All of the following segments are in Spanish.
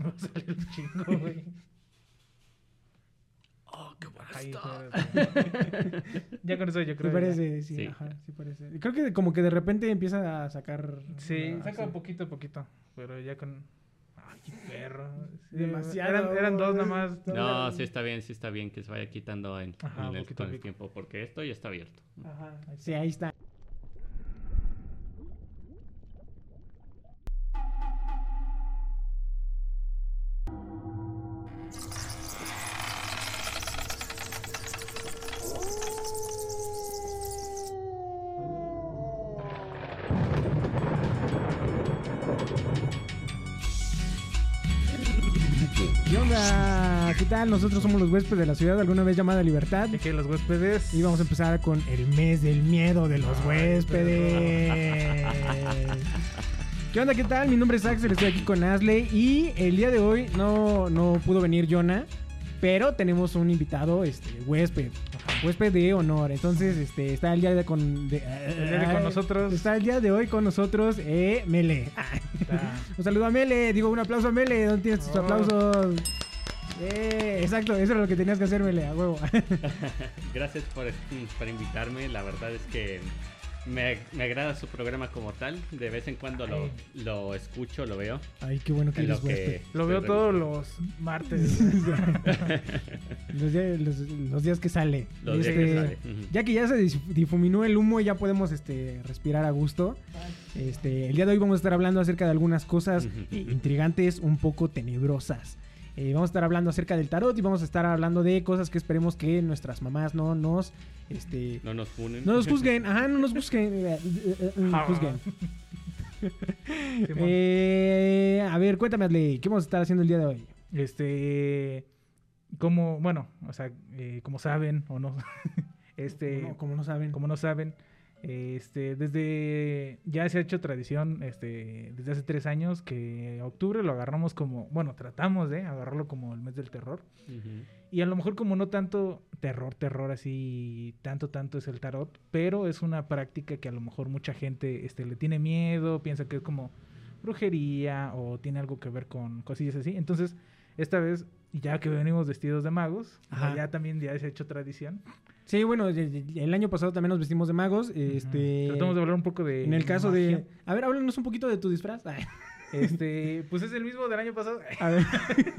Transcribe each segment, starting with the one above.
Va a salir un chingo, güey. Oh, qué bueno Ahí, está. ya con eso yo Sí creo. parece, sí, Sí. ajá, sí parece. Creo que como que de repente empieza a sacar... Sí, ah, saca sí. poquito a poquito. Pero ya con. Ay, qué perro. Sí, Demasiado. Eran, eran dos nomás. No, sí está bien, sí está bien que se vaya quitando en, Ajá, en el- con tiempo, porque esto ya está abierto. Ajá, sí, ahí está. Nosotros somos los huéspedes de la ciudad, alguna vez llamada Libertad. De que los huéspedes. Y vamos a empezar con el mes del miedo de los Ay, huéspedes. ¿Qué onda? ¿Qué tal? Mi nombre es Axel, estoy aquí con Asley y el día de hoy no, no pudo venir Jonah, pero tenemos un invitado, este, huésped, huésped de honor. Entonces, este, está el día de con, de- día de con nosotros. Está el día de hoy con nosotros, eh, Mele. Está- Un saludo a Mele, digo un aplauso a Mele, ¿dónde tienes tus Oh. aplausos? Eh, exacto, eso era lo que tenías que hacer, Mele, a huevo. Gracias por, por invitarme. La verdad es que me, me agrada su programa como tal. De vez en cuando lo, Ay. lo escucho, lo veo. Ay, qué bueno que lo que Lo veo todos revisando. los martes. los, días, los- los días que sale. Los días Este, que sale, ujú. Ya que ya se difuminó el humo, ya podemos este, respirar a gusto. Este, el día de hoy vamos a estar hablando acerca de algunas cosas intrigantes, un poco tenebrosas. Eh, vamos a estar hablando acerca del tarot y vamos a estar hablando de cosas que esperemos que nuestras mamás no nos este, No nos funen. no nos juzguen. Ajá, no nos juzguen. eh, eh, juzguen. Eh, a ver, cuéntame, Adley, ¿qué vamos a estar haciendo el día de hoy? Este. Como, bueno, o sea, eh, como saben o no, este, Como no, como no saben. como no saben, este, desde, ya se ha hecho tradición, este, desde hace tres años que octubre lo agarramos como, bueno, tratamos de agarrarlo como el mes del terror. Ujú. Y a lo mejor como no tanto terror, terror así, tanto, tanto es el tarot, pero es una práctica que a lo mejor mucha gente este, le tiene miedo, piensa que es como brujería o tiene algo que ver con cosillas así. Entonces, esta vez, ya que venimos vestidos de magos, Ajá. ya también ya se ha hecho tradición. Sí, bueno, el, año pasado también nos vestimos de magos. Este. Tratamos de hablar un poco de... en el caso magia. de... A ver, háblanos un poquito de tu disfraz. Ay, Este, pues es el mismo del año pasado. a ver,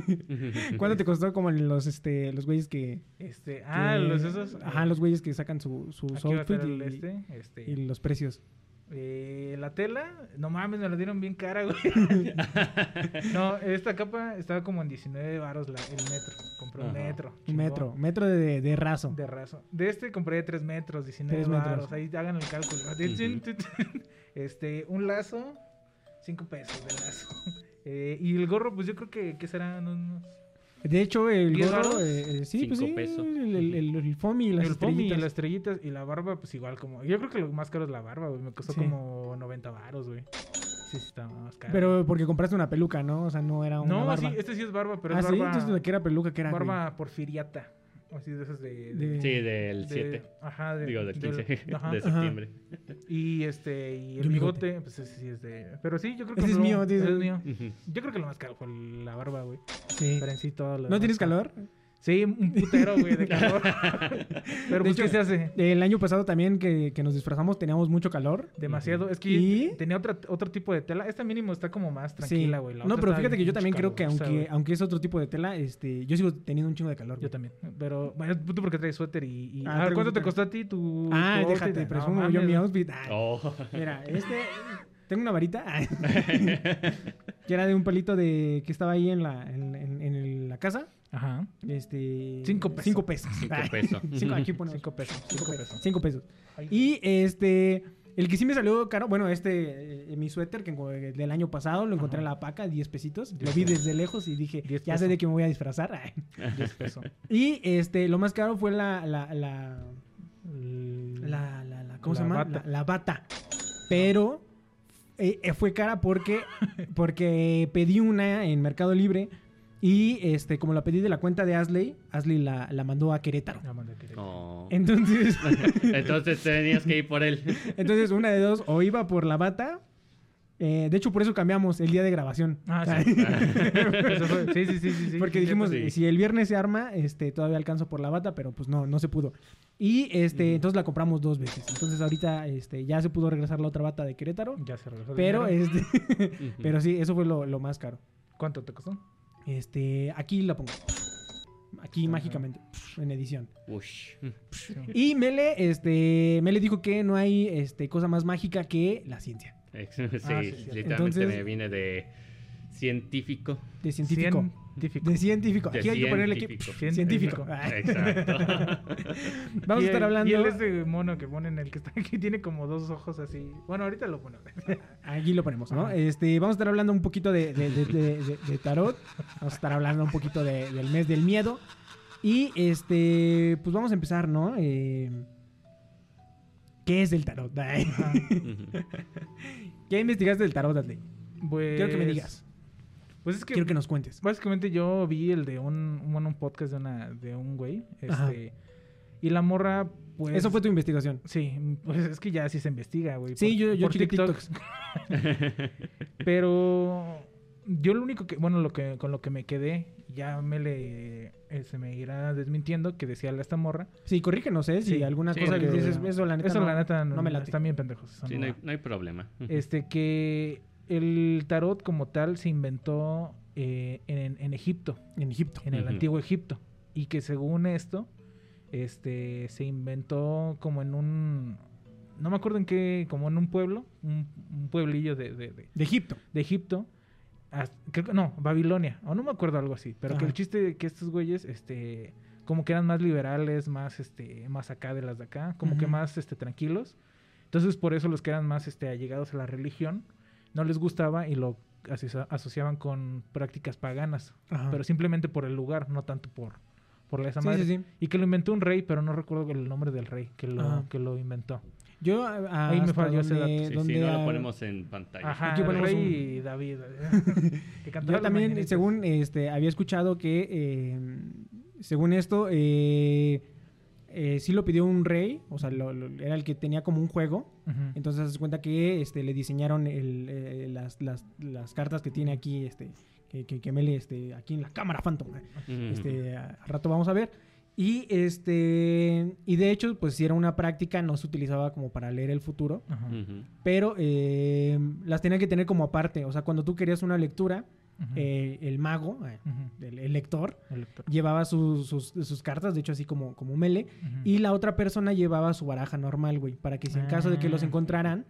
¿cuánto te costó como los, este, los güeyes que... Este, ah, que- los esos. Ajá, los güeyes que sacan su, sus estar y, este, este, y los precios. Eh, la tela, no mames, me la dieron bien cara, güey. no, esta capa estaba como en 19 baros la, el metro. Compré un metro. Un metro, metro de, de raso. De raso. De este compré 3 metros, 19 Tres metros. baros. Ahí hagan el cálculo. este, un lazo, 5 pesos de lazo. Eh, y el gorro, pues yo creo que, que serán unos... De hecho, el ¿Diez gorro, varos? eh, sí, pues sí, pesos. el, el, el, el foamy y las el foamy y estrellitas. las estrellitas y la barba, pues igual como... Yo creo que lo más caro es la barba, güey. Me costó Sí. como 90 baros, güey. Sí, sí, está más caro. Pero porque compraste una peluca, ¿no? O sea, no era una no, barba. sí, este sí es barba, pero ah, es sí, barba... entonces de que era peluca, que era. güey? barba porfiriata. Así de esas de... De- Sí, del de- 7. Ajá, de, Digo, del 15 ajá. de septiembre. Y este, y el bigote, bigote. pues ese sí es de. Pero sí, yo creo que. Ese es mío, ese dice. es mío. Ujú. Yo creo que lo más caro fue la barba, güey. Sí. Pero en sí todo lo ¿No demás tienes calor? Sí, un putero, güey, de calor. Pero pues, hecho, ¿qué se hace? El año pasado también que, que nos disfrazamos teníamos mucho calor. Demasiado. Es que ¿Y? tenía otra, otro tipo de tela. Esta mínimo está como más Sí. tranquila, güey. La No, pero fíjate que yo también creo que aunque, aunque es otro tipo de tela, este, yo sigo teniendo un chingo de calor. Yo güey. también. Pero, bueno, tú porque traes suéter y. y- Ah, Ah, traigo ¿Cuánto te costó a ti tu. Ah, tu déjate, presumo No yo mi outfit. Ah, Oh. Mira, este. Tengo una varita. que era de un palito de. que estaba ahí en la, en, en- en la casa. Ajá. Este. Cinco pesos. Cinco pesos. Cinco pesos. cinco- aquí ponemos. Cinco pesos. Cinco pesos. Cinco pesos. Ay, Y este. El que sí me salió caro, bueno, este, eh, mi suéter que del año pasado lo encontré Ajá. en la paca, 10 pesitos. Lo vi pesos. desde lejos y dije, Diez ya sé de qué me voy a disfrazar. Ay. 10 pesos. Y este, lo más caro fue la. la, la, la, la- la- ¿Cómo se La llama? bata. La, la bata. Pero eh, eh, fue cara porque, porque pedí una en Mercado Libre. Y este, como la pedí de la cuenta de Asley, Asley la, la mandó a Querétaro. La mandé directo. Oh. Entonces, Entonces tenías que ir por él. entonces, una de dos, o iba por la bata Eh, de hecho, por eso cambiamos el día de grabación. Ah, sí. Sí, sí, sí, sí, sí. Porque Sí, dijimos, sí. si el viernes se arma, este, todavía alcanzo por la bata, pero pues no, no se pudo. Y este, Ujú. entonces la compramos dos veces. Entonces ahorita este, ya se pudo regresar la otra bata de Querétaro. Ya se regresó Pero, este, pero sí, eso fue lo, lo más caro. ¿Cuánto te costó? Este, aquí la pongo. Aquí Ajá. mágicamente, en edición. Ush. Sí. Y Mele, este, Mele dijo que no hay este, cosa más mágica que la ciencia. Sí, Ah, sí, literalmente Entonces- me viene de científico. De científico. Científico. De científico. De Aquí hay que ponerle aquí. científico. Científico. Exacto. Vamos a estar hablando. Y él ese mono que ponen, el que está aquí, tiene como dos ojos así. Bueno, ahorita lo ponemos. Aquí lo ponemos, ¿no? Este, vamos a estar hablando un poquito de, de- de- de- de- de tarot. Vamos a estar hablando un poquito de- del mes del miedo. Y este, pues vamos a empezar, ¿no? Eh, ¿Qué es el tarot? ¿Qué investigaste del tarot, Adley? Pues, Quiero que me digas. Pues es que, Quiero que nos cuentes. básicamente yo vi el de un, bueno, un podcast de, una, de un güey. Ajá. Este, y la morra, pues... Eso fue tu investigación. Sí, pues es que ya sí se investiga, güey. Sí, por- yo, yo por. TikToks. Pero yo lo único que, bueno, lo que con lo que me quedé, ya me le eh, se me irá desmintiendo que decía esta morra. Sí, corrígenos, ¿eh? Si Sí, alguna sí, cosa que dices, eso la neta, Eso no, la neta no me late. están bien pendejos. Sí, no no hay, no problema. Este que el tarot como tal se inventó eh, en, en Egipto, En Egipto. en el antiguo Egipto, y que según esto, este se inventó como en un, no me acuerdo en qué, como en un pueblo, un, un pueblillo de- de- de, De Egipto. de Egipto. hasta- creo que- no, Babilonia, o no me acuerdo algo así. Pero que el chiste de que estos güeyes, este, como que eran más liberales, más, este, más acá de las de acá, como que más, este, tranquilos. Entonces, por eso los que eran más, este, allegados a la religión, no les gustaba y lo asocia- asociaban con prácticas paganas. Ajá. Pero simplemente por el lugar, no tanto por, por esa Sí, madre. sí, sí. Y que lo inventó un rey, pero no recuerdo el nombre del rey que lo, Ajá. que lo inventó. Yo, a- Ahí me falló ese donde- dato. Sí, sí, no a- lo ponemos en pantalla. Ajá, Aquí el ponemos rey David. que cantaba Yo también, según este, había escuchado que, eh, según esto, eh, eh, sí lo pidió un rey, o sea, lo- lo- era el que tenía como un juego. Entonces, se cuenta que este, le diseñaron el, eh, las, las, las cartas que tiene aquí, este, que, que, que Mele, este, aquí en la cámara Phantom. Ujú. Este, a- al rato vamos a ver. Y este y de hecho, pues si era una práctica, no se utilizaba como para leer el futuro, pero eh, las tenía que tener como aparte. O sea, cuando tú querías una lectura, Eh, el mago, eh, el, el lector, El lector. llevaba sus, sus, sus cartas, de hecho así como, como mele, y la otra persona llevaba su baraja normal, güey, para que si en caso de que los Ah. encontraran,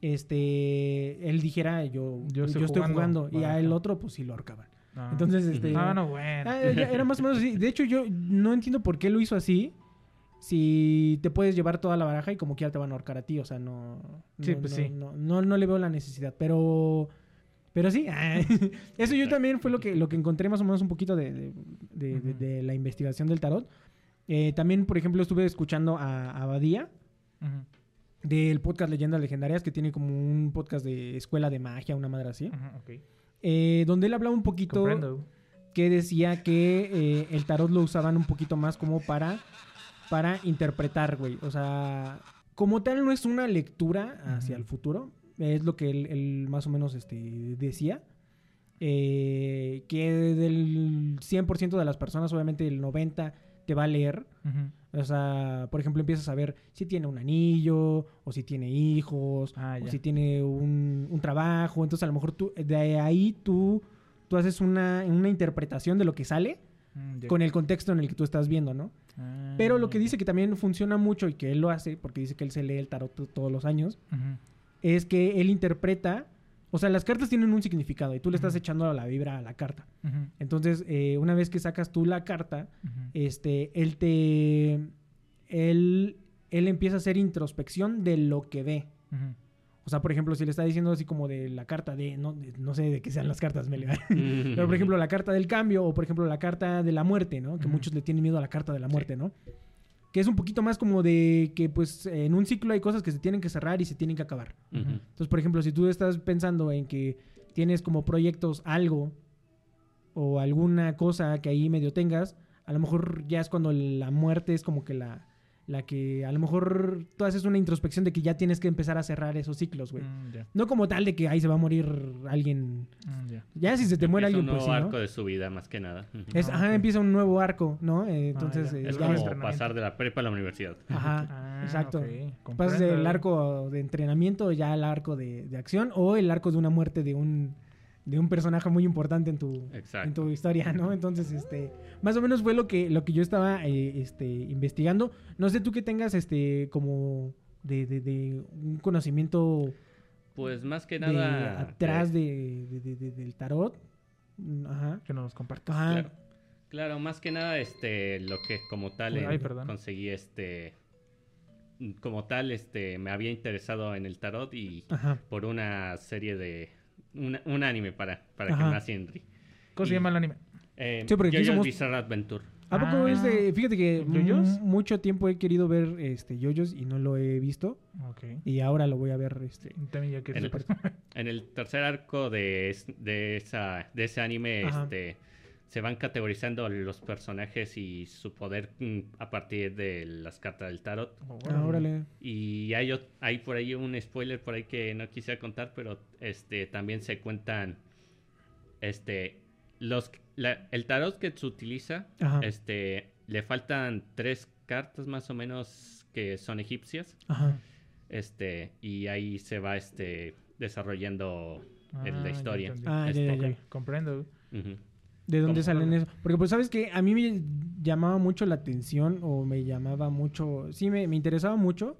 este, él dijera, yo, yo, Yo estoy jugando, jugando y el otro, pues sí lo ahorcaban. Ah. Entonces, este... Ah, no, bueno. Era más o menos así. De hecho, yo no entiendo por qué lo hizo así. Si te puedes llevar toda la baraja y como quiera te van a ahorcar a ti. O sea, no. Sí, no, pues no, sí. No, no, no le veo la necesidad. Pero. Pero sí. ah, Eso yo también fue lo que, lo que encontré más o menos un poquito de, de- la investigación del tarot. Eh, también, por ejemplo, estuve escuchando a, a Badía Ujú. del podcast Leyendas Legendarias, que tiene como un podcast de escuela de magia, una madre así. Ok. Eh, donde él hablaba un poquito Comprendo. que decía que eh, el tarot lo usaban un poquito más como para, para interpretar, güey. O sea, como tal no es una lectura hacia el futuro, es lo que él, él más o menos este, decía. Eh, que del 100% de las personas, obviamente el 90% te va a leer. O sea, por ejemplo, empiezas a ver si tiene un anillo, o si tiene hijos, Ah, o si tiene un, un trabajo. Entonces, a lo mejor tú, de ahí tú, tú haces una, una interpretación de lo que sale Mm, con el contexto en el que tú estás viendo, ¿no? Ah, Pero lo que dice que también funciona mucho y que él lo hace, porque dice que él se lee el tarot to- todos los años, Ujú. Es que él interpreta, o sea, las cartas tienen un significado y tú le estás Ujú. echando la vibra a la carta. Entonces, eh, una vez que sacas tú la carta, este, él te, él, él empieza a hacer introspección de lo que ve. O sea, por ejemplo, si le está diciendo así como de la carta de, no, de- no sé de qué sean las cartas, Meli, pero por ejemplo la carta del cambio o por ejemplo la carta de la muerte, ¿no? Que muchos le tienen miedo a la carta de la muerte, ¿no? Que es un poquito más como de que pues en un ciclo hay cosas que se tienen que cerrar y se tienen que acabar. Entonces, por ejemplo, si tú estás pensando en que tienes como proyectos algo o alguna cosa que ahí medio tengas, a lo mejor ya es cuando la muerte es como que la, la que a lo mejor tú haces una introspección de que ya tienes que empezar a cerrar esos ciclos, güey. Mm, No como tal de que ahí se va a morir alguien. mm, ya. Ya si se te muere Es alguien, un pues nuevo sí, ¿no? arco de su vida, más que nada. Es, Ah, ajá, empieza un nuevo arco, ¿no? Eh, entonces, ya. eh, Es como es- pasar de la prepa a la universidad. Ajá, Ah, exacto. ok, Pasas del arco de entrenamiento ya al arco de, de acción o el arco de una muerte de un de un personaje muy importante en tu Exacto. en tu historia, ¿no? Entonces, este, más o menos fue lo que lo que yo estaba eh, este investigando. No sé tú que tengas este como de, de- de un conocimiento Pues más que de nada. atrás eh, de, de- de- del tarot. Mm, Ajá. Que nos compartas. Ajá. Claro. Claro, más que nada, este, lo que como tal Ay, eh, conseguí, este, como tal, este, me había interesado en el tarot y Ajá. por una serie de, una- un anime para, para Ajá. que más Henry. ¿Cómo se Y- llama el anime? Eh, Sí, porque aquí somos- Bizarre Adventure. ¿A poco Ah. es de.? Fíjate que ¿Yoyos? mu- mucho tiempo he querido ver este yoyos y no lo he visto. Ok. Y ahora lo voy a ver. Este. También ya que En el- En el tercer arco de, de, esa, de ese anime, Ajá. este, se van categorizando los personajes y su poder mm, a partir de las cartas del tarot. Ah, órale. Y hay, por ahí un spoiler por ahí que no quisiera contar, pero este también se cuentan este los la- el tarot que se utiliza, Ajá. este le faltan tres cartas más o menos que son egipcias, Ajá. este y ahí se va este desarrollando Ah, la ya historia. Ah, ya, ya, Ok, ya. comprendo. Ujú. ¿De dónde salen eso? Porque pues sabes que a mí me llamaba mucho la atención o me llamaba mucho, sí me, me interesaba mucho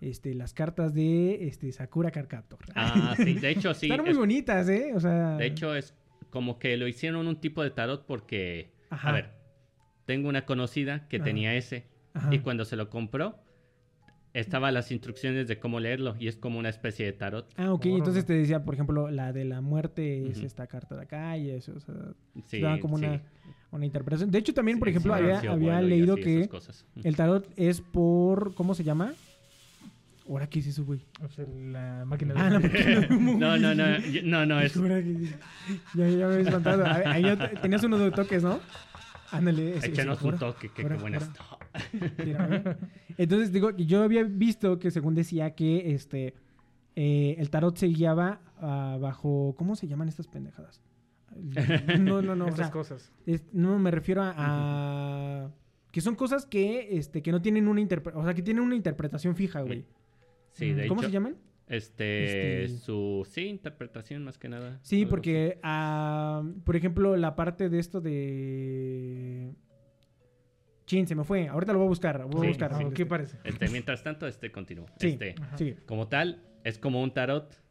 este las cartas de este Sakura Carcator. Ah, sí, de hecho sí. Están muy es- bonitas, ¿eh? O sea, de hecho es como que lo hicieron un tipo de tarot porque Ajá. a ver, tengo una conocida que Ajá. tenía ese Ajá. Y cuando se lo compró, estaban las instrucciones de cómo leerlo y es como una especie de tarot. Ah, ok, entonces te decía, por ejemplo, la de la muerte es esta carta de acá y eso, o sea, Sí, daban como sí. una, una interpretación. De hecho, también, por ejemplo, sí, había, leído que el tarot es por, ¿cómo se llama? ¿Ahora qué es eso, güey? O sea, la máquina de... Ah, la máquina de humo. No, no, no, no, no, es... Ya, ya me había espantado. Ahí tenías unos de toques, ¿no? Ándale. Échanos un toque, que buena está. Entonces digo, yo había visto que según decía que este eh, el tarot se guiaba ah, bajo ¿cómo se llaman estas pendejadas? No, no, no, o Estas sea, cosas. es- no me refiero a, a- que son cosas que este que no tienen una interpretación, o sea, que tienen una interpretación fija, güey. Sí, de ¿Cómo hecho, se llaman? Este, Este- su, sí, interpretación más que nada. Sí, porque ah, por ejemplo, la parte de esto de Chin, se me fue. Ahorita lo voy a buscar, voy a buscar. sí. Ah, este. ¿Qué parece? Este, mientras tanto, este continúo. Sí, Este, Ajá. como tal, es como un tarot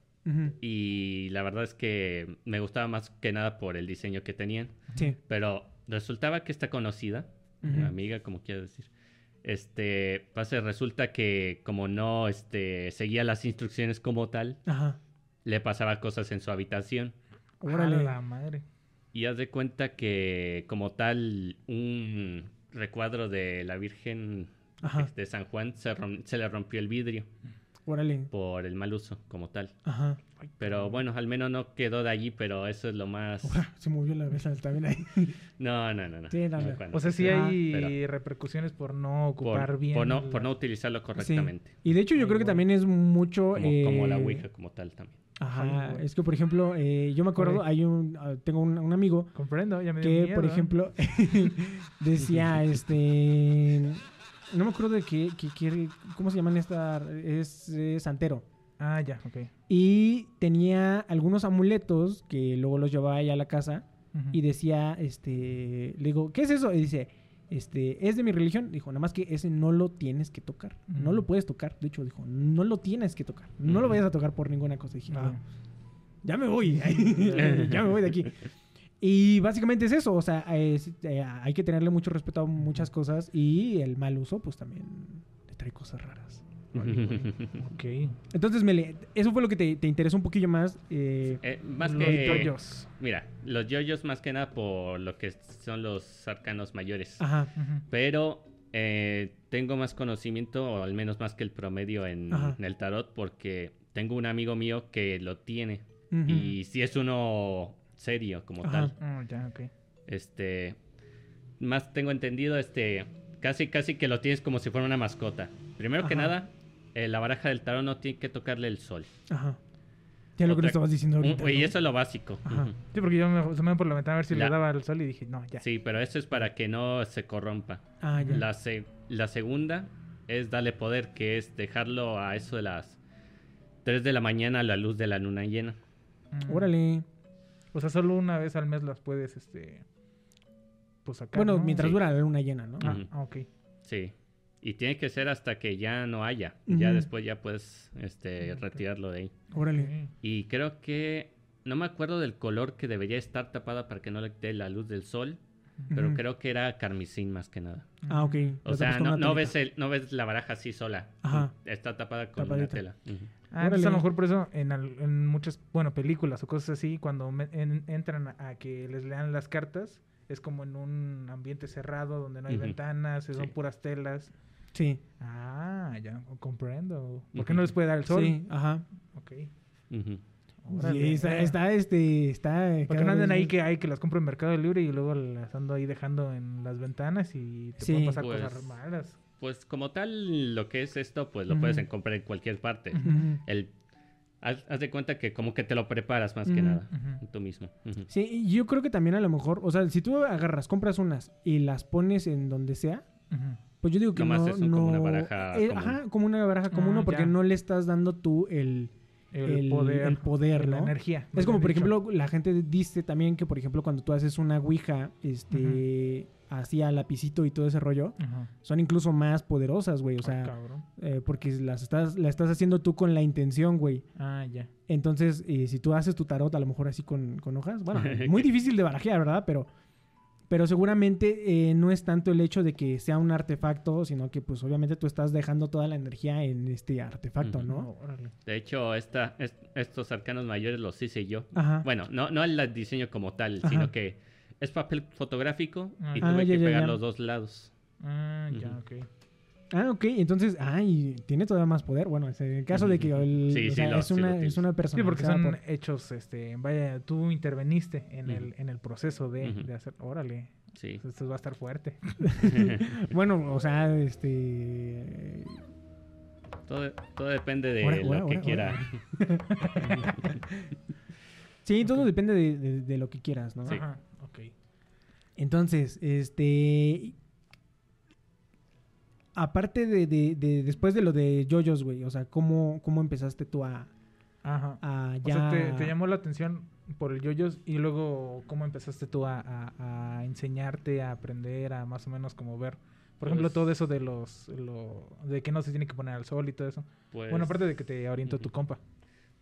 y la verdad es que me gustaba más que nada por el diseño que tenían. Sí. Pero resultaba que esta conocida, una amiga, como quieras decir, este, pase, resulta que como no este, seguía las instrucciones como tal, Ajá. le pasaba cosas en su habitación. Órale. A la madre. Y haz de cuenta que como tal, un recuadro de la Virgen Ajá. de San Juan se, rom- se le rompió el vidrio Órale. por el mal uso como tal. Ajá. Pero bueno, al menos no quedó de allí, pero eso es lo más... Ura, se movió la mesa también ahí. No, no, no. no. Sí, no, No, no. cuando O sea, se- sí hay pero- repercusiones por no por, ocupar bien. por no, la- por no utilizarlo Sí. correctamente. Y de hecho yo Ay, creo que también es mucho... Como, eh, como la Ouija como tal también. Ajá. Ay. Es que, por ejemplo, eh, yo me acuerdo, hay un... ah, tengo un, un amigo Comprendo, ya me dio que, miedo, por ¿eh? ejemplo, decía, este... No me acuerdo de qué, qué, qué- ¿Cómo se llaman esta? Es, santero. Ah, ya, ok. Y tenía algunos amuletos que luego los llevaba allá a la casa y decía, este, le digo, ¿qué es eso? Y dice, este, es de mi religión. Dijo, nada más que ese no lo tienes que tocar. No lo puedes tocar. De hecho, dijo, no lo tienes que tocar. No lo vayas a tocar por ninguna cosa. Dije, "Ah, ya me voy. ya me voy de aquí. Y básicamente es eso. O sea, es- eh, hay que tenerle mucho respeto a muchas cosas y el mal uso, pues también le trae cosas raras. ok. Entonces, Mele, eso fue lo que te, te interesó un poquillo más. eh, Eh, más Los que... yoyos. Mira, los yoyos más que nada por lo que son los arcanos mayores. ajá. Pero eh, tengo más conocimiento, o al menos más que el promedio en, el tarot, porque tengo un amigo mío que lo tiene. Y si es uno serio como Ajá. tal. Oh, ya, ok. Este, más tengo entendido, este, casi, casi que lo tienes como si fuera una mascota. Primero que nada, eh, la baraja del tarot no tiene que tocarle el sol. Ajá. Ya lo que le estabas diciendo Un- ahorita. y ¿no? eso es lo básico. Ajá. Sí, porque yo me asomé por la ventana a ver si La- le daba el sol y dije, no, ya. Sí, pero eso es para que no se corrompa. Ah, ya. La, se- la segunda es darle poder, que es dejarlo a eso de las 3 de la mañana a la luz de la luna llena. Mm. Órale. O sea, solo una vez al mes las puedes, este, pues sacar, Bueno, ¿no? mientras Sí. dura la luna llena, ¿no? Ah, Ujú. ah, ok. Sí. Y tiene que ser hasta que ya no haya. Ya después ya puedes este, retirarlo de ahí. Órale. Y creo que... No me acuerdo del color que debería estar tapada para que no le dé la luz del sol. Pero creo que era carmesín más que nada. Ah, ok. O Lo sea, no, ves el, no ves la baraja así sola. Ajá. Está tapada con Tapadita. una tela. Ujú. Ah, entonces a lo mejor por eso en, al- en muchas, bueno, películas o cosas así, cuando me- en- entran a, a que les lean las cartas, es como en un ambiente cerrado donde no hay Ujú. ventanas, son Sí. puras telas. Sí. Ah, ya, comprendo. ¿Por qué no les puede dar el sol? Sí, ajá. Ok. Ujú. Órale. Sí, está, está, este, está... Porque no anden vez ahí que hay que las compro en Mercado Libre y luego las ando ahí dejando en las ventanas y te Sí. pueden pasar Pues, cosas malas. Pues como tal, lo que es esto, pues lo puedes comprar en cualquier parte. El, haz, haz de cuenta que como que te lo preparas más que nada. Tú mismo. Sí, y yo creo que también a lo mejor, o sea, si tú agarras, compras unas y las pones en donde sea, pues yo digo que Nomás no... es un- como una baraja eh, común. Ajá, como una baraja común, Ah, porque ya. no le estás dando tú el... El, poder. el poder, la energía. Es como, por dicho. ejemplo, la gente dice también que, por ejemplo, cuando tú haces una ouija, este, así a lapicito y todo ese rollo, Ajá. son incluso más poderosas, güey. O sea, eh, porque las estás, la estás haciendo tú con la intención, güey. Ah, ya. Entonces, eh, si tú haces tu tarot a lo mejor así con, con hojas, bueno, muy difícil de barajear, ¿verdad? Pero, pero seguramente eh, no es tanto el hecho de que sea un artefacto, sino que pues obviamente tú estás dejando toda la energía en este artefacto. ¿no? Órale. De hecho, esta, es- estos arcanos mayores los hice yo. Ajá. Bueno, no, no el diseño como tal, Ajá. sino que es papel fotográfico y tuve Ah, ya, que ya, pegar ya. los dos lados. Ah, ya, ok. Ah, ok. Entonces, ah, y tiene todavía más poder. Bueno, en el caso de que el, Sí, o sí, sea, lo- es, sí una, es una Sí, persona. porque son hechos, este, vaya, tú interveniste en, el, en el proceso de, de hacer, órale, Sí. esto va a estar fuerte. Bueno, o sea, este... todo, todo depende de Ahora, lo que quiera. Sí, todo depende de, de- de lo que quieras, ¿no? Sí. Ajá. Entonces, este... Aparte de, de- de- después de lo de yoyos, güey, o sea, ¿cómo, cómo empezaste tú a, Ajá. a O ya... sea, te, te llamó la atención por el yoyos y luego cómo empezaste tú a, a- a enseñarte, a aprender, a más o menos como ver, por ejemplo, Pues- todo eso de los, lo, de que no se tiene que poner al sol y todo eso. Pues, bueno, aparte de que te orientó tu compa.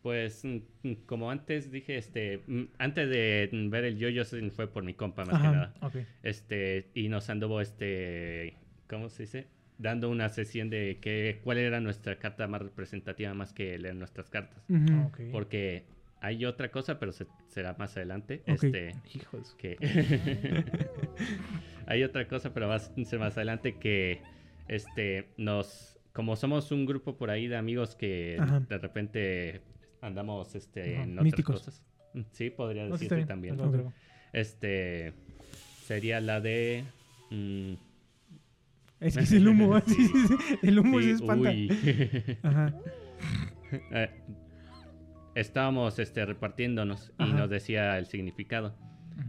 Pues mm, mm, como antes dije, este, mm, antes de ver el yo-yo fue por mi compa más Ajá. que nada. Este, y nos anduvo este, ¿cómo se dice? Dando una sesión de que cuál era nuestra carta más representativa más que leer nuestras cartas. Porque hay otra cosa, pero se- será más adelante. Este, Hijo de su- que hay otra cosa, pero va a ser más adelante que este nos como somos un grupo por ahí de amigos que Ajá. de repente andamos este en otras Místicos. cosas. Mm, Sí, podría No, decirse también. Este sería la de mm, Es que es el humo, sí, sí, sí, el humo se espanta. uy. Ajá. Eh, estábamos este repartiéndonos y nos decía el significado.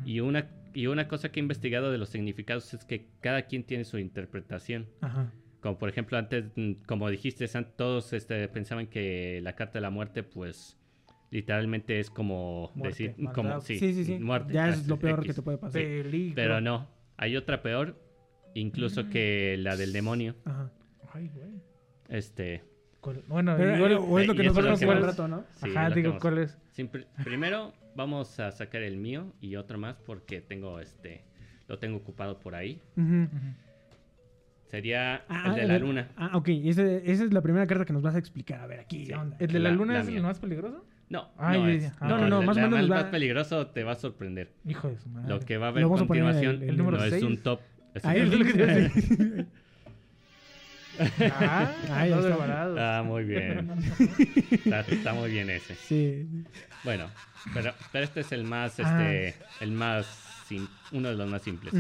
Y una, y una cosa que he investigado de los significados es que cada quien tiene su interpretación. Ajá. Como por ejemplo, antes, mm, como dijiste, todos este, pensaban que la carta de la muerte, pues, literalmente es como Muerte, decir, maldad. como, sí, Sí, sí, sí. muerte. ya ah, es lo peor X. que te puede pasar. Peligro. Pero no, hay otra peor, incluso Mm. que la del demonio. Ajá. Ay, güey. Este, ¿Cuál- Bueno, Pero, igual, eh, o es lo que eso nos rato, ¿no? sí, Ajá, digo, vamos- ¿cuál es? primero vamos a sacar el mío y otro más porque tengo este, lo tengo ocupado por ahí. Ujú. Ujú. Sería Ah, el de a la luna. Ah, ok. Ese- esa es la primera carta que nos vas a explicar. A ver, aquí, Sí. ¿qué onda? ¿El de la, La- luna la es mía. el más peligroso? No, Ay, no, es- ya. No, no, no, la- más o menos va- más peligroso te va a sorprender. Hijo de su madre. Lo que va a ver Lo a continuación el- el El número no es un top. es Ahí un es lo que te iba a decir. Ah, Ahí no está. Ah, muy bien. Está, está muy bien ese. Sí. Bueno, pero, pero este es el más, Ah. este, el más, sim- uno de los más simples.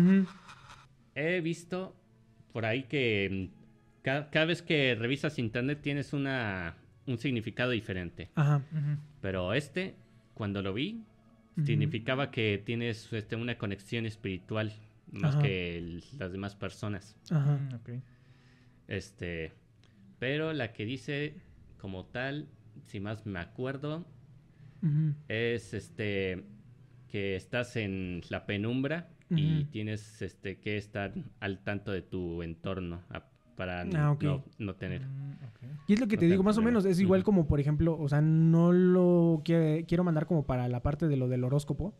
He visto por ahí que mm, ca- cada, vez que revisas internet tienes una, un significado diferente. Ajá. Pero este, cuando lo vi, significaba que tienes este, una conexión espiritual más Ajá. que el- las demás personas. Ajá. Mm, ok. Este, pero la que dice como tal, si más me acuerdo, es este que estás en la penumbra y tienes este que estar al tanto de tu entorno a- para Ah, no, no tener. Mm, ok. Y es lo que No te te digo, más o menos, es igual como, por ejemplo, o sea, no lo que- quiero mandar como para la parte de lo del horóscopo,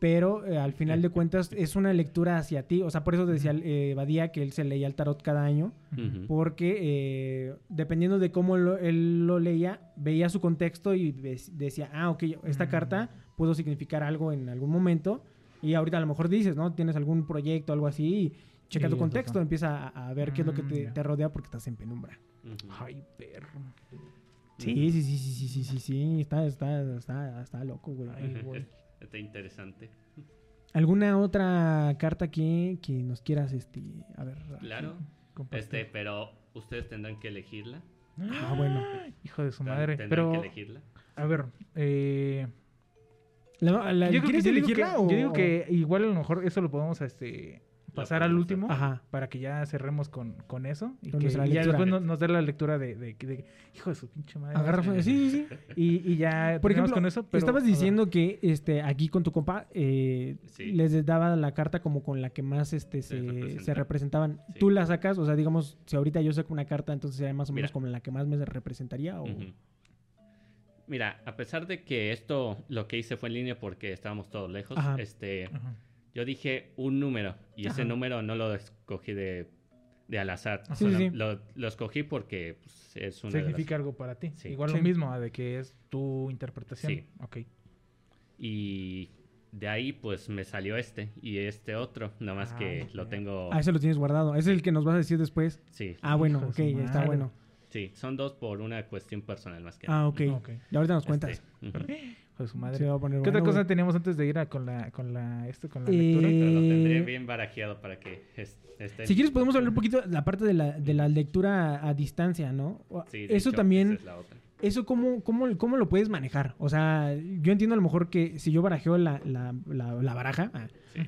pero eh, al final de cuentas es una lectura hacia ti, o sea, por eso decía eh, Badía que él se leía el tarot cada año, porque eh, dependiendo de cómo lo- él lo leía, veía su contexto y decía, ah, ok, esta carta pudo significar algo en algún momento, y ahorita a lo mejor dices, ¿no? Tienes algún proyecto, algo así, y checa tu contexto, empieza a, a ver qué es lo que Mm, te, te rodea porque estás en penumbra. Ay, perro. Sí, sí, sí, sí, sí, sí, sí, sí, está, está, está, está loco, güey. Ay, güey. Está interesante. ¿Alguna otra carta que, que nos quieras, este, a ver? Claro. Este, pero ustedes tendrán que elegirla. Ah, bueno. Hijo de su madre. tendrán Pero, que elegirla. a ver, eh, La- la- yo, creo ¿Quieres digo elegirla que, o...? yo digo que igual a lo mejor eso lo podemos este, pasar al último Ajá. para que ya cerremos con, con eso y Con que y ya después no- nos dé la lectura de, de, de- hijo de su pinche madre. Agarra, sí, sí, sí. Y, y ya Por ejemplo, con eso. Pero, estabas diciendo que este aquí con tu compa eh, Sí. les daba la carta como con la que más este Se se, representa. se representaban. Sí. ¿Tú la sacas? O sea, digamos, si ahorita yo saco una carta, entonces sería más o menos Mira. como la que más me representaría. O... Mira, a pesar de que esto lo que hice fue en línea porque estábamos todos lejos, Ajá. este, Ajá. yo dije un número y ese número no lo escogí de, de al azar. Sí, Solo sí. Lo, lo escogí porque pues, es las- Significa algo para ti. Sí. Igual Sí. lo mismo, de que es tu interpretación. Sí. Ok. Y de ahí pues me salió este y este otro, nada más Ah, que lo tengo... Ah, ese lo tienes guardado. Es el que nos vas a decir después. Sí, Ah, bueno, Hijo ok, está bueno. Sí, son dos por una cuestión personal más que Ah, ok. Ok. Y ahorita nos Este, cuentas. ujú. Hijo de su madre. Va a poner ¿Qué otra bueno, cosa güey. teníamos antes de ir a con la, con la, esto, con la Eh, lectura? Pero lo tendré bien barajeado para que es- estén... Si quieres podemos hablar un poquito de la parte de la, de la lectura a, a distancia, ¿no? Sí, de Eso hecho, también... esa es la otra. ¿Eso cómo, cómo, cómo lo puedes manejar? O sea, yo entiendo a lo mejor que si yo barajeo la, la, la- la baraja, ah, Sí.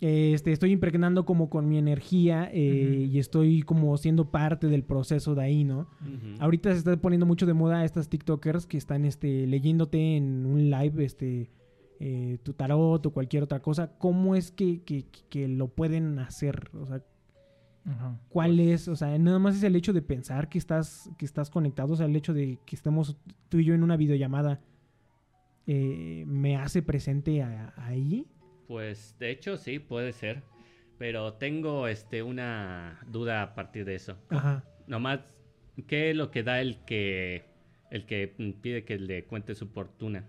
Este, estoy impregnando como con mi energía eh, y estoy como siendo parte del proceso de ahí, ¿no? Ahorita se está poniendo mucho de moda estas TikTokers que están este, leyéndote en un live este, eh, tu tarot o cualquier otra cosa. ¿Cómo es que, que, que lo pueden hacer? O sea, Ajá. ¿Cuál Pues- es? O sea, nada más es el hecho de pensar que estás, que estás conectado, o sea, el hecho de que estemos tú y yo en una videollamada, eh, ¿me hace presente a- ahí? Pues de hecho sí, puede ser. Pero tengo este una duda a partir de eso. Ajá. Nomás, ¿qué es lo que da el que el que pide que le cuente su fortuna?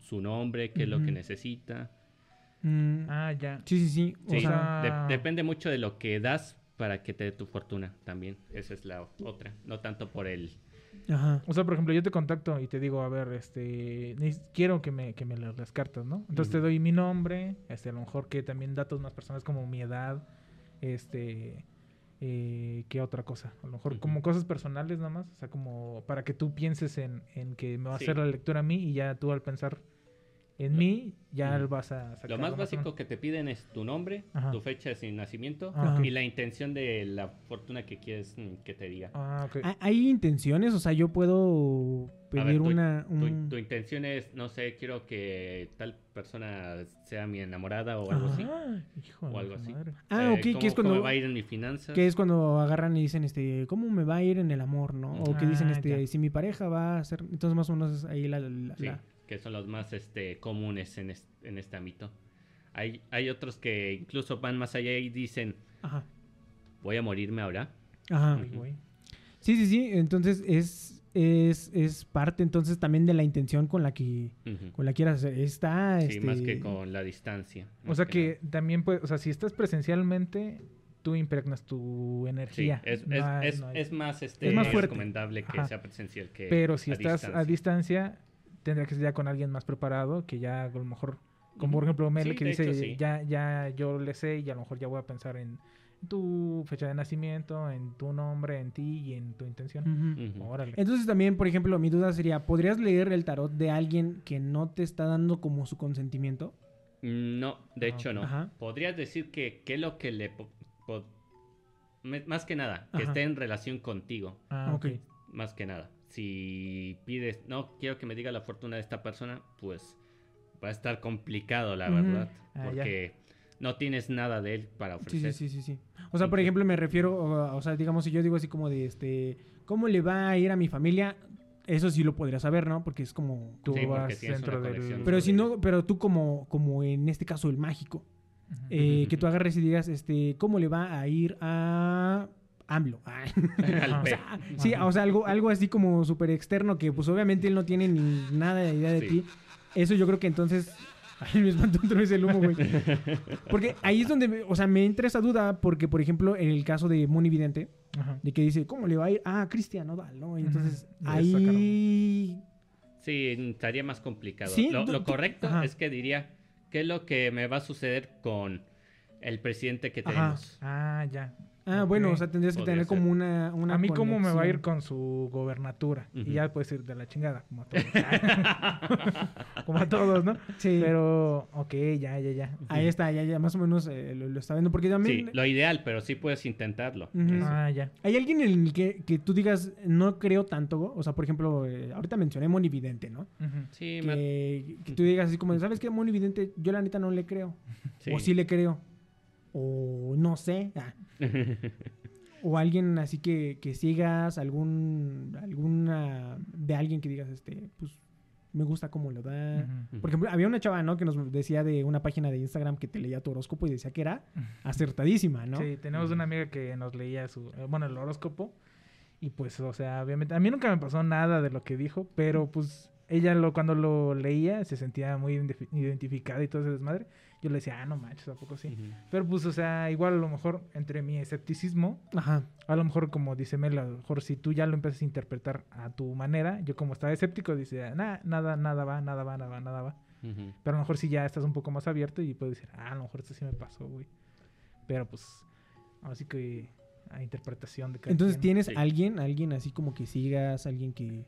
Su nombre, qué es lo que necesita. Mm, Ah, ya. sí, sí, sí. O Sí, sea, sea- de- depende mucho de lo que das para que te dé tu fortuna también. Esa es la otra. No tanto por el... ajá. O sea, por ejemplo, yo te contacto y te digo, a ver, este, quiero que me, que me leas las cartas, ¿no? Entonces te doy mi nombre, este, a lo mejor que también datos más personales como mi edad, este, eh, ¿qué otra cosa? A lo mejor como cosas personales nada más, o sea, como para que tú pienses en, en que me va a Sí. hacer la lectura a mí y ya tú al pensar en Lo- mí, ya Ujú. vas a sacar Lo más básico que te piden es tu nombre, Ajá. tu fecha de nacimiento Ah, y la intención de la fortuna que quieres mm, que te diga. Ah, ok. ¿Ha- ¿Hay intenciones? O sea, yo puedo ver, pedir tu- una... Tu, un- tu intención es, no sé, quiero que tal persona sea mi enamorada o algo Ajá. así. Ah, hijo O algo así. Ah, Eh, ok, que ¿cómo- es cuando... ¿Cómo me va a ir en mis finanzas? Que es cuando agarran y dicen, este, ¿cómo me va a ir en el amor, no? O que dicen, Ah, este, ya. si mi pareja va a hacer... Entonces, más o menos es ahí la... la- Sí, la- que son los más este, comunes en, es- en este ámbito. Hay, hay otros que incluso van más allá y dicen, Ajá. voy a morirme ahora. Ajá. Sí, sí, sí. Entonces es, es, es parte entonces también de la intención con la que, con la quieras hacer. Está, Sí, este, más que con la distancia. O sea que también puede, o sea, si estás presencialmente, tú impregnas tu Sí, energía. es, No es, hay- es, no hay- es más, este, Es más fuerte. recomendable que Ajá. sea presencial que Pero si a estás a distancia. Tendrá que ser ya con alguien más preparado, que ya a lo mejor Como por ejemplo Mele Sí, que dice, hecho, sí. ya, ya yo le sé y a lo mejor ya voy a pensar en tu fecha de nacimiento, en tu nombre, en ti y en tu intención. Órale. Entonces también, por ejemplo, mi duda sería, ¿podrías leer el tarot de alguien que no te está dando como su consentimiento? No, de Ah, hecho no. Ajá. Podrías decir que, que lo que le... po- po- me- más que nada, que Ajá. esté en relación contigo. Ah, ok. Más que nada. Si pides, no, quiero que me diga la fortuna de esta persona, pues va a estar complicado, la verdad. Ah, ya. porque no tienes nada de él para ofrecer. sí, sí, sí, sí. O sea, por ejemplo, me refiero, o, o sea, digamos, si yo digo así como de, este, ¿cómo le va a ir a mi familia? Eso sí lo podría saber, ¿no? Porque es como... Tú Sí, vas dentro del... Pero si no, pero tú como, como en este caso el mágico, eh, que tú agarres y digas, este, ¿cómo le va a ir a AMLO? Ajá. sí, o sea, algo, algo así como súper externo que pues obviamente él no tiene ni nada de idea de Sí. ti. Eso yo creo que entonces... Ay, me espantó otra vez el humo, güey. Porque ahí es donde, me- o sea, me entra esa duda porque, por ejemplo, en el caso de Moni Vidente, Ajá. de que dice, ¿cómo le va a ir? Ah, Cristian Nodal, ¿no? Y entonces Ujú. ahí... Sí, estaría más complicado. Sí, lo, correcto ajá. es que diría, ¿qué es lo que me va a suceder con el presidente que Ajá. tenemos? Ah, ya. Ah, bueno, o sea, tendrías que Podría tener ser. como una, una a mí cómo me va a ir conexión. con su gobernatura. Y ya puedes ir de la chingada, como a todos. como a todos, ¿no? Sí, Pero, ok, ya, ya, ya. ahí está, ya, ya más o menos eh, lo, lo está viendo. Porque Sí, también... lo ideal, pero sí puedes intentarlo. Ah, ya. ¿Hay alguien en el que, que tú digas, no creo tanto? O sea, por ejemplo, eh, ahorita mencioné Monividente, ¿no? Sí, Que, que tú digas así como, ¿sabes qué? Monividente, yo la neta no le creo. sí. O sí le creo. O no sé. ah. O alguien así que, que sigas, algún, alguna, de alguien que digas, este, pues, me gusta cómo lo da. Por ejemplo, había una chava, ¿no? Que nos decía de una página de Instagram que te leía tu horóscopo y decía que era acertadísima, ¿no? Sí, tenemos una amiga que nos leía su, eh, bueno, el horóscopo. Y pues, o sea, obviamente, a mí nunca me pasó nada de lo que dijo, pero pues ella lo, cuando lo leía se sentía muy identifi- identificada y todo ese desmadre. Yo le decía, ah, no manches, tampoco sí. Pero pues, o sea, igual a lo mejor entre mi escepticismo, Ajá. a lo mejor como dice Mel, a lo mejor si tú ya lo empiezas a interpretar a tu manera, yo como estaba escéptico, dice, "Nah, nada, nada va, nada va, nada va, nada va. Ujú. Pero a lo mejor si ya estás un poco más abierto y puedes decir, ah, a lo mejor esto sí me pasó, güey. Pero pues, así que a interpretación de cada Entonces, quien. ¿tienes Sí. alguien, alguien así como que sigas, alguien que...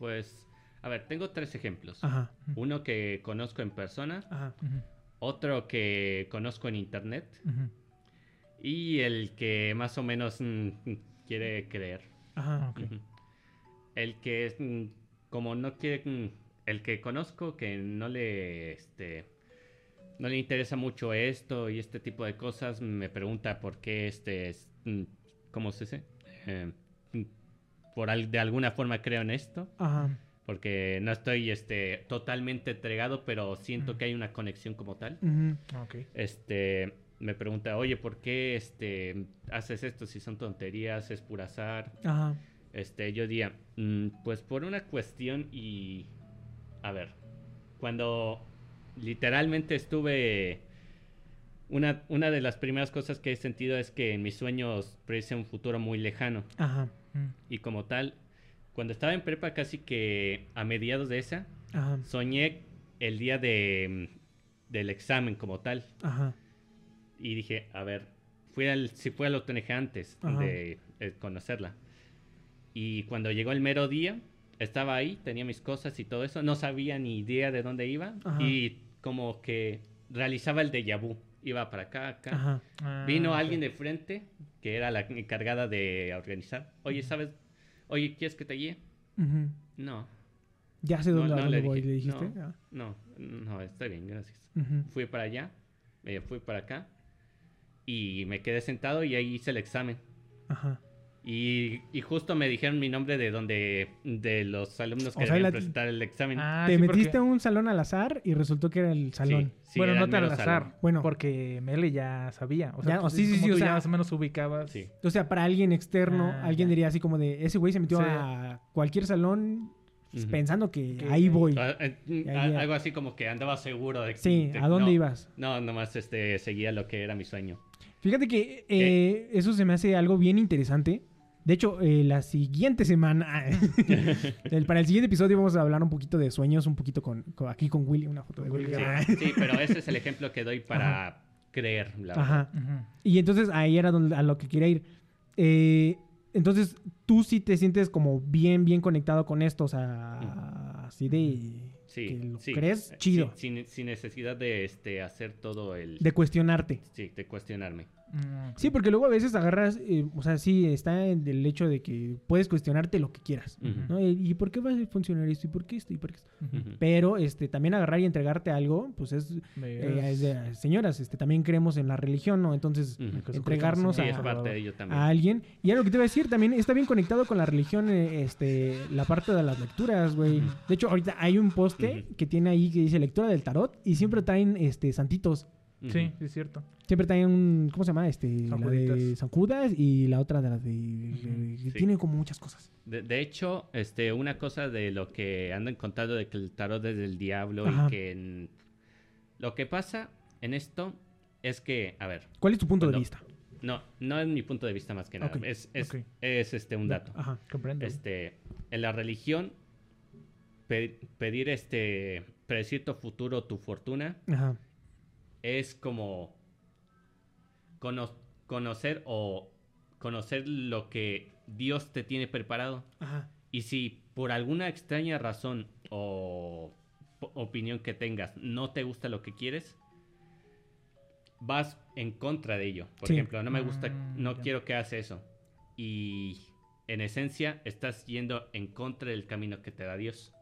Pues, a ver, tengo tres ejemplos. Ajá, Uno que conozco en persona, ajá. Otro que conozco en internet y el que más o menos mm, quiere creer. El que es mm, como no quiere, mm, el que conozco que no le, este, no le interesa mucho esto y este tipo de cosas, me pregunta por qué este, es, ¿cómo se dice? Eh, por al- de alguna forma creo en esto, Ajá. Porque no estoy, este, totalmente entregado, pero siento que hay una conexión como tal. Ok. Este, me pregunta, oye, ¿por qué, este, haces esto si son tonterías, es pura azar? Ajá. Este, yo diría, mm, pues por una cuestión y... A ver, cuando literalmente estuve... Una, una de las primeras cosas que he sentido es que en mis sueños predicen un futuro muy lejano. Ajá. Mm, Y como tal, cuando estaba en prepa casi que a mediados de esa, Ajá. soñé el día de, mm, del examen como tal. Ajá. Y dije, a ver, fui al, si fui al OTNG antes Ajá. de eh, conocerla. Y cuando llegó el mero día, estaba ahí, tenía mis cosas y todo eso, no sabía ni idea de dónde iba. Ajá. Y como que realizaba el déjà vu. Iba para acá, acá. Ah, Vino alguien de frente, que era la encargada de organizar. Oye, ¿sabes? Oye, ¿quieres que te guíe? No, Ya sé dónde, no dónde le voy, dije, le dijiste. no. Ah. no, no, está bien, gracias. Fui para allá, eh, fui para acá y me quedé sentado y ahí hice el examen. Ajá. Y, y justo me dijeron mi nombre de donde de los alumnos O que sea, debían la- presentar el examen. Ah, Te sí, metiste porque- a un salón al azar y resultó que era el salón. Sí, sí, bueno, no tan al azar. salón. Bueno. Porque Mele ya sabía. O sea, Ya, pues, o sí, sí, sí, o ya sea- más o menos ubicabas. Sí. O sea, para alguien externo, Ah, alguien ya. diría así como de, ese güey se metió Sí. a cualquier salón pensando que Que- ahí voy. Ah, eh, a-. Algo así como que andaba seguro de Sí, de- ¿a dónde no, ibas? No, nomás este, seguía lo que era mi sueño. Fíjate que eh, eso se me hace algo bien interesante De hecho, eh, la siguiente semana, el- para el siguiente episodio vamos a hablar un poquito de sueños, un poquito con, con- aquí con Willy, una foto de Willy. Sí, pero ese es el ejemplo que doy para creer, la verdad. Ajá. Y entonces ahí era donde, a lo que quería ir. Eh, entonces, tú sí te sientes como bien, bien conectado con esto, o sea, así de... Sí, que lo sí. crees Eh, chido, Sin, sin- sin necesidad de este, hacer todo el... de cuestionarte. Sí, de cuestionarme. Mm, Sí, porque luego a veces agarras, eh, o sea, sí, está en el hecho de que puedes cuestionarte lo que quieras. ¿no? ¿Y y por qué va a funcionar esto? ¿Y por qué esto? ¿Y por qué esto? Pero este, también agarrar y entregarte algo, pues es, De- eh, es de- señoras, este, también creemos en la religión, ¿no? Entonces, entregarnos Sí, a- es parte de ello también. a alguien. Y algo que te voy a decir, también está bien conectado con la religión, eh, este, la parte de las lecturas, güey. De hecho, ahorita hay un poste Que tiene ahí que dice lectura del tarot y siempre traen, este, santitos. Ujú. Sí, sí, es cierto. Siempre traen un, ¿cómo se llama? Este, San la de. San Judas y la otra de las de, Sí. tiene como muchas cosas. De, de hecho, este, una cosa de lo que andan contando de que el tarot es del diablo Ajá. y que en- lo que pasa en esto es que, a ver, ¿Cuál es tu punto de vista? no, no es mi punto de vista más que nada, es, es, este un dato. Ajá. Comprendo. Este, en la religión, pe- pedir este, predecir tu futuro, tu fortuna, Ajá. es como cono- conocer o conocer lo que Dios te tiene preparado. Ajá. Y si por alguna extraña razón o opinión que tengas no te gusta lo que quieres, vas en contra de ello. Por Sí. ejemplo, no me gusta, Mm, no ya. quiero que hagas eso. Y en esencia estás yendo en contra del camino que te da Dios.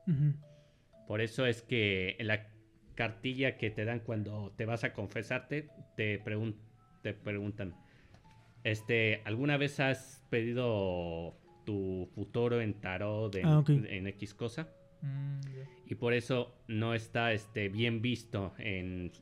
Por eso es que en la cartilla que te dan cuando te vas a confesarte, te, pregun- te preguntan, este, ¿alguna vez has pedido tu futuro en tarot, en, Ah, en X cosa? Mm. Y por eso no está este, bien visto en,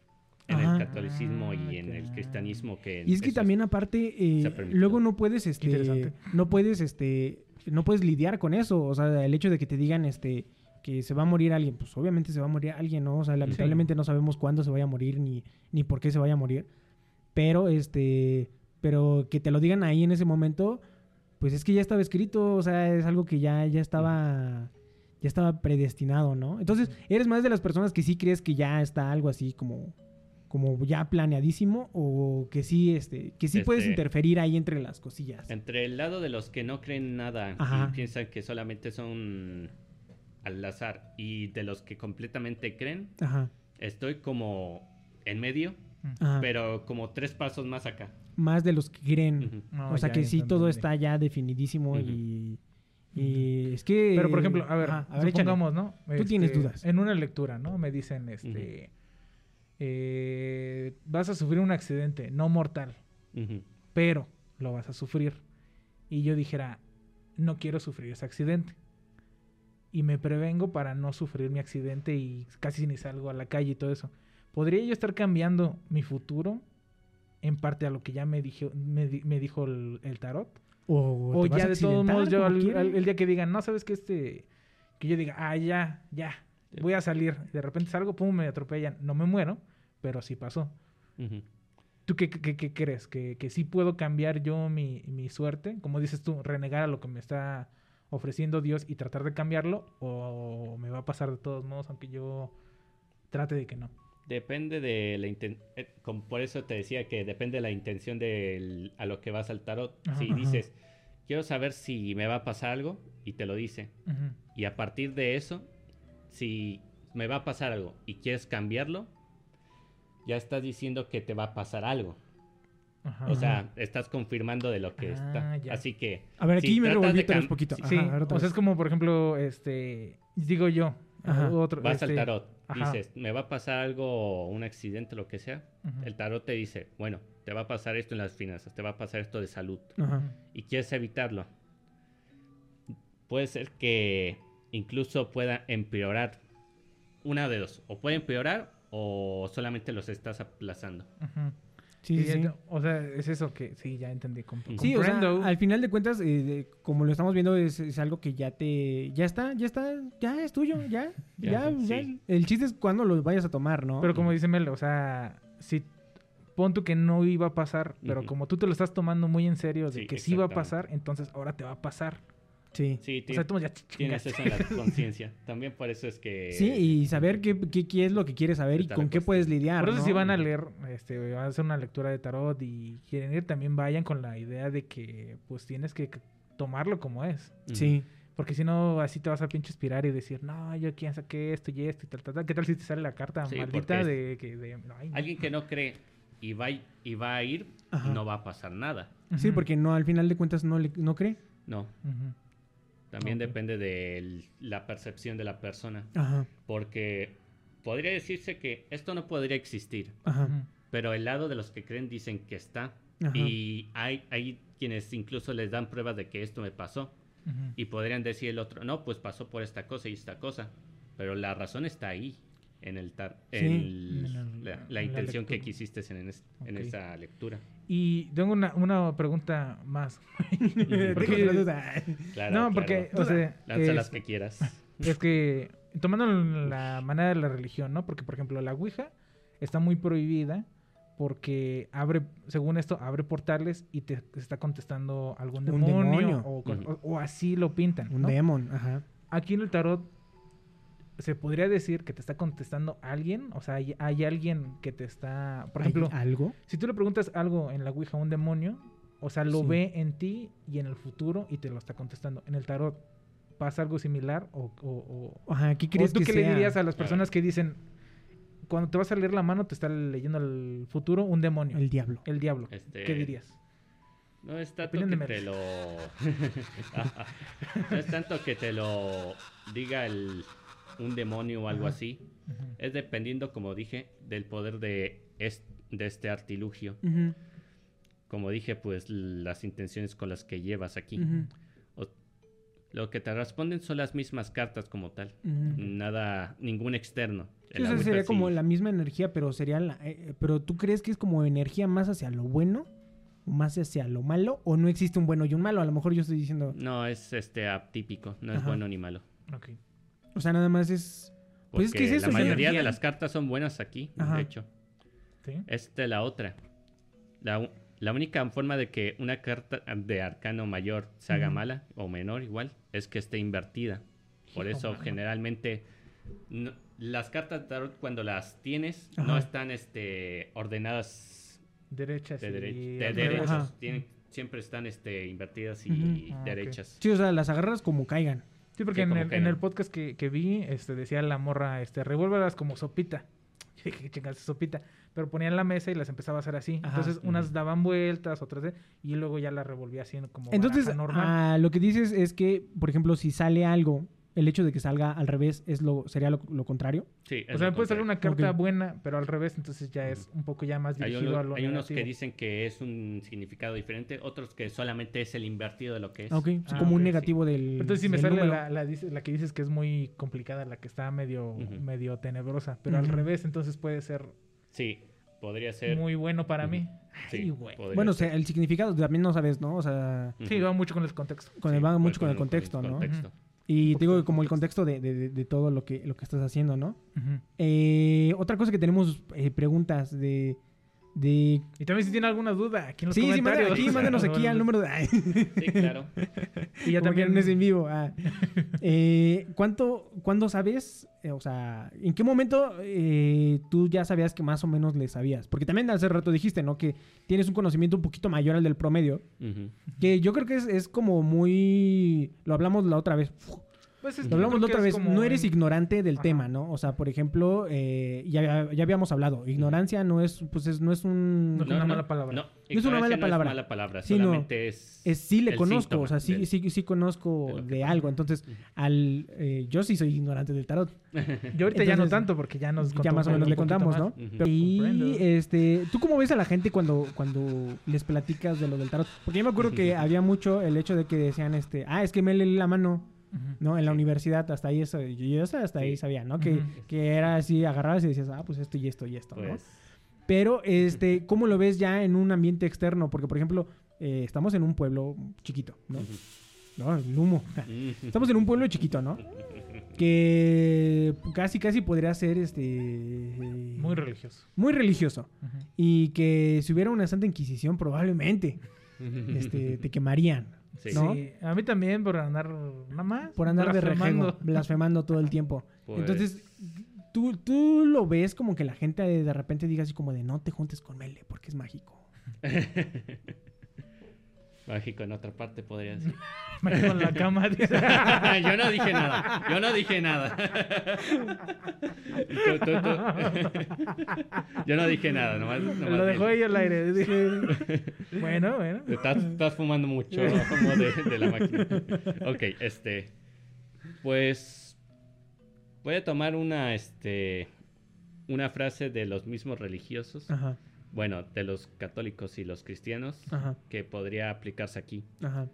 en Ajá. el catolicismo y en Ah, el cristianismo que Y es que también aparte, eh, luego no puedes, este, no puedes, este, no puedes lidiar con eso. O sea, el hecho de que te digan, este, que se va a morir alguien, pues obviamente se va a morir alguien, ¿no? O sea, lamentablemente no sabemos cuándo se vaya a morir ni, ni por qué se vaya a morir. Pero, este, pero que te lo digan ahí en ese momento, pues es que ya estaba escrito, o sea, es algo que ya, ya estaba, ya estaba predestinado, ¿no? Entonces, eres más de las personas que sí crees que ya está algo así como, como ya planeadísimo o que sí, este, que sí puedes Este- interferir ahí entre las cosillas. Entre el lado de los que no creen nada Ajá. y piensan que solamente son al azar y de los que completamente creen, Ajá. estoy como en medio, Ajá. pero como tres pasos más acá. Más de los que creen. No, o sea que sí todo está ya definidísimo y, y es que... Pero, por ejemplo, a ver, a ver, échale. supongamos, ¿no? Tú tienes dudas. En una lectura, ¿no? Me dicen, este... eh, vas a sufrir un accidente, no mortal, pero lo vas a sufrir. Y yo dijera, no quiero sufrir ese accidente. Y me prevengo para no sufrir mi accidente y casi ni salgo a la calle y todo eso. ¿Podría yo estar cambiando mi futuro en parte a lo que ya me, dijo me, di- me dijo el, el tarot? O, ya de todos modos, yo al- al- el día que digan, no, sabes que este, que yo diga, ah, ya, ya, voy a salir. De repente salgo, pum, me atropellan. No me muero, pero sí pasó. ¿Tú qué, qué- qué crees? ¿Que, ¿Que sí puedo cambiar yo mi, mi suerte? Como dices tú, renegar a lo que me está ofreciendo Dios y tratar de cambiarlo. ¿O me va a pasar de todos modos, aunque yo trate de que no? Depende de la intención. Por eso te decía que depende de la intención de a lo que vas al tarot. Ajá. si Ajá. dices, quiero saber si me va a pasar algo, y te lo dice. Y a partir de eso, si me va a pasar algo y quieres cambiarlo, ya estás diciendo que te va a pasar algo. Ajá. O sea, estás confirmando de lo que Ah, está. ya. Así que. A ver, si aquí me revolví de cam- poquito. Ajá, Sí, a ver, o sea, es como, por ejemplo, este, digo yo, Ajá. otro, Vas al este, tarot, ajá. dices, me va a pasar algo, un accidente, lo que sea. El tarot te dice, bueno, te va a pasar esto en las finanzas, te va a pasar esto de salud. Ajá. Y quieres evitarlo. Puede ser que incluso pueda empeorar. Una de dos. O puede empeorar o solamente los estás aplazando. Sí, sí, Sí, sí. O sea, es eso que sí, ya entendí. comp- Sí, o sea, al final de cuentas, eh, de- como lo estamos viendo, es, es algo que ya te... Ya está, ya está, ya es tuyo, ya. Ya, Ya, ya. sí. El chiste es cuando lo vayas a tomar, ¿no? Pero como dice Mel, o sea, si pon tú que no iba a pasar, pero como tú te lo estás tomando muy en serio de Sí, que sí va a pasar, entonces ahora te va a pasar. Sí. Sí, O sea, tú ya tienes eso en la conciencia. También por eso es que... Sí, y saber qué, qué, qué es lo que quieres saber y con qué puedes lidiar. Por eso ¿no? si van a leer, este, van a hacer una lectura de tarot y quieren ir, también vayan con la idea de que pues tienes que tomarlo como es. Sí. Porque si no, así te vas a pinche inspirar y decir, no, yo quién saqué esto y esto y tal, tal, tal. ¿Qué tal si te sale la carta Sí, maldita de que... De, no, ay, no. Alguien que no cree y va, y- va a ir, Ajá. no va a pasar nada. Sí, porque no, al final de cuentas no, le, no cree. No. También depende de el- la percepción de la persona. Ajá, Porque podría decirse que esto no podría existir. ajá. Pero el lado de los que creen dicen que está. ajá. Y hay, hay quienes incluso les dan pruebas de que esto me pasó. Y podrían decir el otro, no, pues pasó por esta cosa y esta cosa. Pero la razón está ahí, en, el tar- Sí. en En el- la, en la la intención que quisiste en, es- en esa lectura. Y tengo una, una pregunta más. Duda. Claro, no, claro. porque, o sea, Lanza es, las que quieras. es que tomando la manera de la religión, ¿no? Porque, por ejemplo, la Ouija está muy prohibida porque abre, según esto, abre portales y te está contestando algún Un demonio, demonio. O, o- o así lo pintan, Un ¿no? demon, ajá. Aquí en el tarot se podría decir que te está contestando alguien, o sea, hay, hay alguien que te está, por ¿Hay ejemplo, algo? si tú le preguntas algo en la Ouija a un demonio, o sea, lo Sí. ve en ti y en el futuro y te lo está contestando. En el tarot pasa algo similar o, o, o- Ajá, ¿qué o crees tú que qué sea? le dirías a las personas que dicen cuando te vas a leer la mano te está leyendo el futuro un demonio, El el, diablo. diablo. Este, ¿Qué dirías? No es tanto Opinión que te lo. no es tanto que te lo diga el, un demonio o algo así. Es dependiendo, como dije, del poder de, es- de este artilugio. Como dije, pues las intenciones con las que llevas aquí. O- lo que te responden son las mismas cartas como tal. Nada, ningún externo. Sí, o sea, sería sí- como la misma energía, pero sería la- eh, pero tú crees que es como energía más hacia lo bueno más hacia lo malo o no existe un bueno y un malo, a lo mejor yo estoy diciendo, No, es este atípico, no es bueno ni malo. Ok. O sea, nada más es Pues es que Porque es eso, la mayoría de las cartas son buenas aquí, Ajá. de hecho. ¿Sí? Esta es la otra. La, la única forma de que una carta de arcano mayor se haga mala o menor igual es que esté invertida. Por eso generalmente no- las cartas de tarot cuando las tienes Ajá. no están este, ordenadas Derechas de, y dere- de. Ajá. Tienen- siempre están este, invertidas y. Ah, derechas. Sí, o sea, las agarras como caigan. Sí, porque en, el, que en el podcast que, que vi, este, decía la morra, este, revuélvelas como sopita. Yo dije, chingas, sopita. Pero ponía en la mesa y las empezaba a hacer así. Ajá. Entonces, unas daban vueltas, otras de, y luego ya las revolvía así como Entonces, normal. ah, lo que dices es que, por ejemplo, si sale algo, el hecho de que salga al revés es lo sería lo, lo contrario. Sí, es o sea, puede salir una carta buena, pero al revés, entonces ya es un poco ya más Hay, dirigido uno- a lo hay unos que dicen que es un significado diferente, otros que solamente es el invertido de lo que es. Ah, Ok, Ah, como un sí. negativo del. Entonces sí me sale la, la, que dices que es muy complicada, la que está medio, medio tenebrosa. Pero al revés, entonces puede ser Sí, podría ser. muy bueno para Ujú. mí. sí, Ay, güey. Bueno, o sea, el significado también no sabes, ¿no? O sea. Sí, va mucho con el contexto. con Sí, el, va mucho con el contexto, ¿no? contexto. Y te digo que como el contexto. de, de- de todo lo que, lo que estás haciendo, ¿no? Eh, otra cosa que tenemos eh, preguntas de. De Y también si tienen alguna duda, aquí en los sí, sí, manden comentarios. aquí, mándenos aquí al número de. Sí, claro. Y ya también no es en vivo. ah. Eh, ¿Cuánto, ¿Cuándo sabes? eh, o sea, ¿en qué momento eh, tú ya sabías que más o menos le sabías? Porque también hace rato dijiste, ¿no? Que tienes un conocimiento un poquito mayor al del promedio. Que yo creo que es, es como muy. Lo hablamos la otra vez. Pues es- Lo hablamos la otra vez. como No eres en- ignorante del Ajá. tema, ¿no? O sea, por ejemplo, eh, ya, ya habíamos hablado. Ignorancia no es, pues es- no es un. No es una mala palabra. No, es una mala palabra. No es mala palabra, Sí, solamente es. es, sí le el conozco, o sea, sí, del- sí, sí conozco de algo. Entonces, al eh, yo sí soy ignorante del tarot. Yo ahorita ya no tanto porque ya nos ya más o menos le contamos. ¿no? Pero Y comprendo. este, ¿tú cómo ves a la gente cuando, cuando les platicas de lo del tarot? Porque yo me acuerdo que había mucho el hecho de que decían, este, ah, es que me leí la mano, ¿no? En la Sí. universidad, hasta ahí eso, yo, hasta, ahí Sí. sabía, ¿no? Que, que era así, agarrabas y decías, ah, pues esto y esto y esto, ¿no? Pues, Pero, este, ¿cómo lo ves ya en un ambiente externo? Porque, por ejemplo, eh, estamos en un pueblo chiquito, ¿no? ¿No? El humo. Estamos en un pueblo chiquito, ¿no? que casi casi podría ser este Muy religioso. muy religioso y que si hubiera una santa inquisición probablemente este, te quemarían Sí. ¿no? Sí, a mí también por andar nada más. por andar de rejego, blasfemando. blasfemando todo el tiempo. Pues- Entonces, tú, tú lo ves como que la gente de repente diga así como de no te juntes con Mele porque es mágico. Mágico en otra parte podría decir. Me quedo en la cama. yo no dije nada. Yo no dije nada. Tú- tú- tú. yo no dije nada. Nomás, nomás Lo dejó ahí al aire. Bueno, bueno. Estás, estás fumando mucho como de, de la máquina. Ok, este. Pues. Voy a tomar una, este. Una frase de los mismos religiosos. Ajá, Bueno, de los católicos y los cristianos. ajá, Que podría aplicarse aquí. ajá.